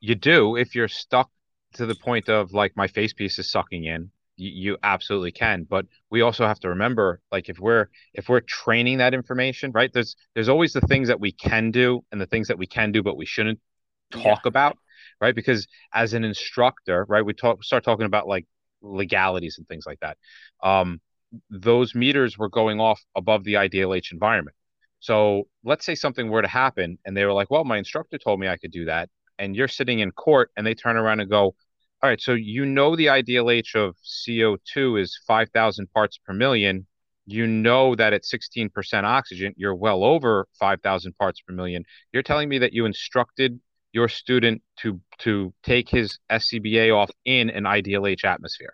you do if you're stuck to the point of like my face piece is sucking in you, you absolutely can. But we also have to remember like if we're if we're training that information right there's there's always the things that we can do and the things that we can do but we shouldn't talk about right because as an instructor right we talk start talking about like legalities and things like that um those meters were going off above the idlh environment so let's say something were to happen and they were like well my instructor told me i could do that and you're sitting in court and they turn around and go, all right, so you know the IDLH of CO2 is 5,000 parts per million. You know that at 16% oxygen, you're well over 5,000 parts per million. You're telling me that you instructed your student to to take his SCBA off in an IDLH atmosphere.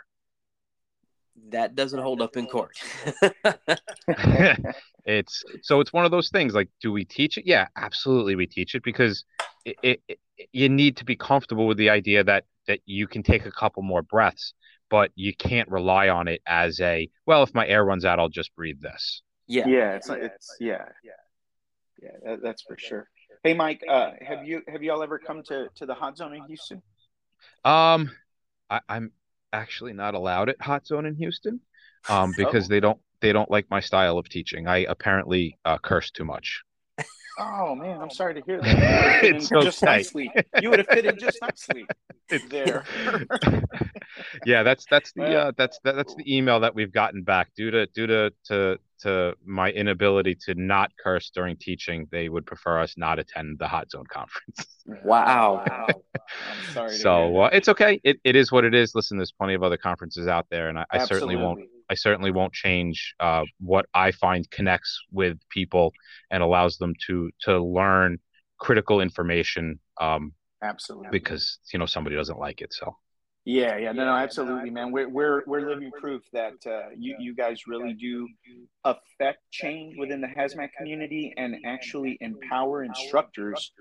That doesn't hold up in court. [laughs] it's so it's one of those things like do we teach it yeah absolutely we teach it because it, it, it- you need to be comfortable with the idea that that you can take a couple more breaths but you can't rely on it as a well if my air runs out i'll just breathe this yeah. yeah, it's it's yeah, yeah, that, that's for sure. Hey, Mike, uh, have you have y'all ever come to to the hot zone in Houston? um I, i'm actually not allowed at hot zone in houston um [laughs] because Oh. they don't they don't like my style of teaching i apparently uh, curse too much Oh man, I'm sorry to hear that. You would have fit [laughs] in It's just okay. nicely. You would have fit in just nicely [laughs] there. yeah, that's that's the uh, that's that, that's the email that we've gotten back due to due to to to my inability to not curse during teaching. They would prefer us not attend the Hot Zone conference. [laughs] Wow. I'm sorry. To so uh, it's okay. It it is what it is. Listen, there's plenty of other conferences out there, and I, I certainly won't I certainly won't change uh, what I find connects with people and allows them to to learn critical information um, absolutely. because you know somebody doesn't like it. So Yeah, yeah, no, no, absolutely, man. We're we're we're living proof that uh, you you guys really do affect change within the hazmat community and actually empower instructors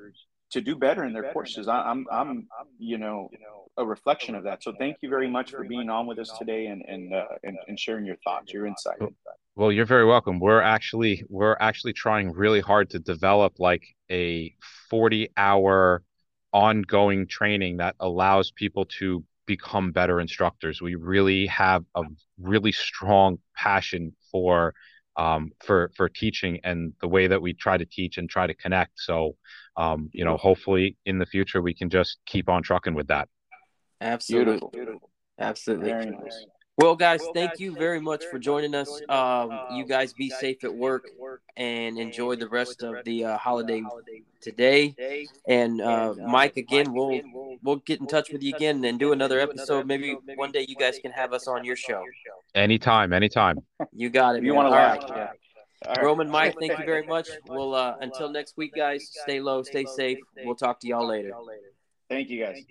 to do better in their courses. I, I'm I'm you know a reflection of that. So thank you very much for being on with us today and and uh, and, and sharing your thoughts, your insight. Well, you're very welcome. We're actually we're actually trying really hard to develop like a 40 hour ongoing training that allows people to become better instructors. We really have a really strong passion for um, for for teaching and the way that we try to teach and try to connect. So, um, you know, hopefully in the future we can just keep on trucking with that. Absolutely. Beautiful, beautiful. Absolutely. Very nice. Well, guys, thank you very much for joining us. Um, you guys be safe at work and enjoy the rest of the uh, holiday today. And uh, Mike, again, we'll we'll get in touch with you again and do another episode. Maybe one day you guys can have us on your show. Anytime, anytime. [laughs] You got it. You want to All laugh, right. yeah. All right. Roman, Mike, thank you very much. We'll uh, until next week, guys. Stay low, stay safe. We'll talk to y'all later. Thank you, guys.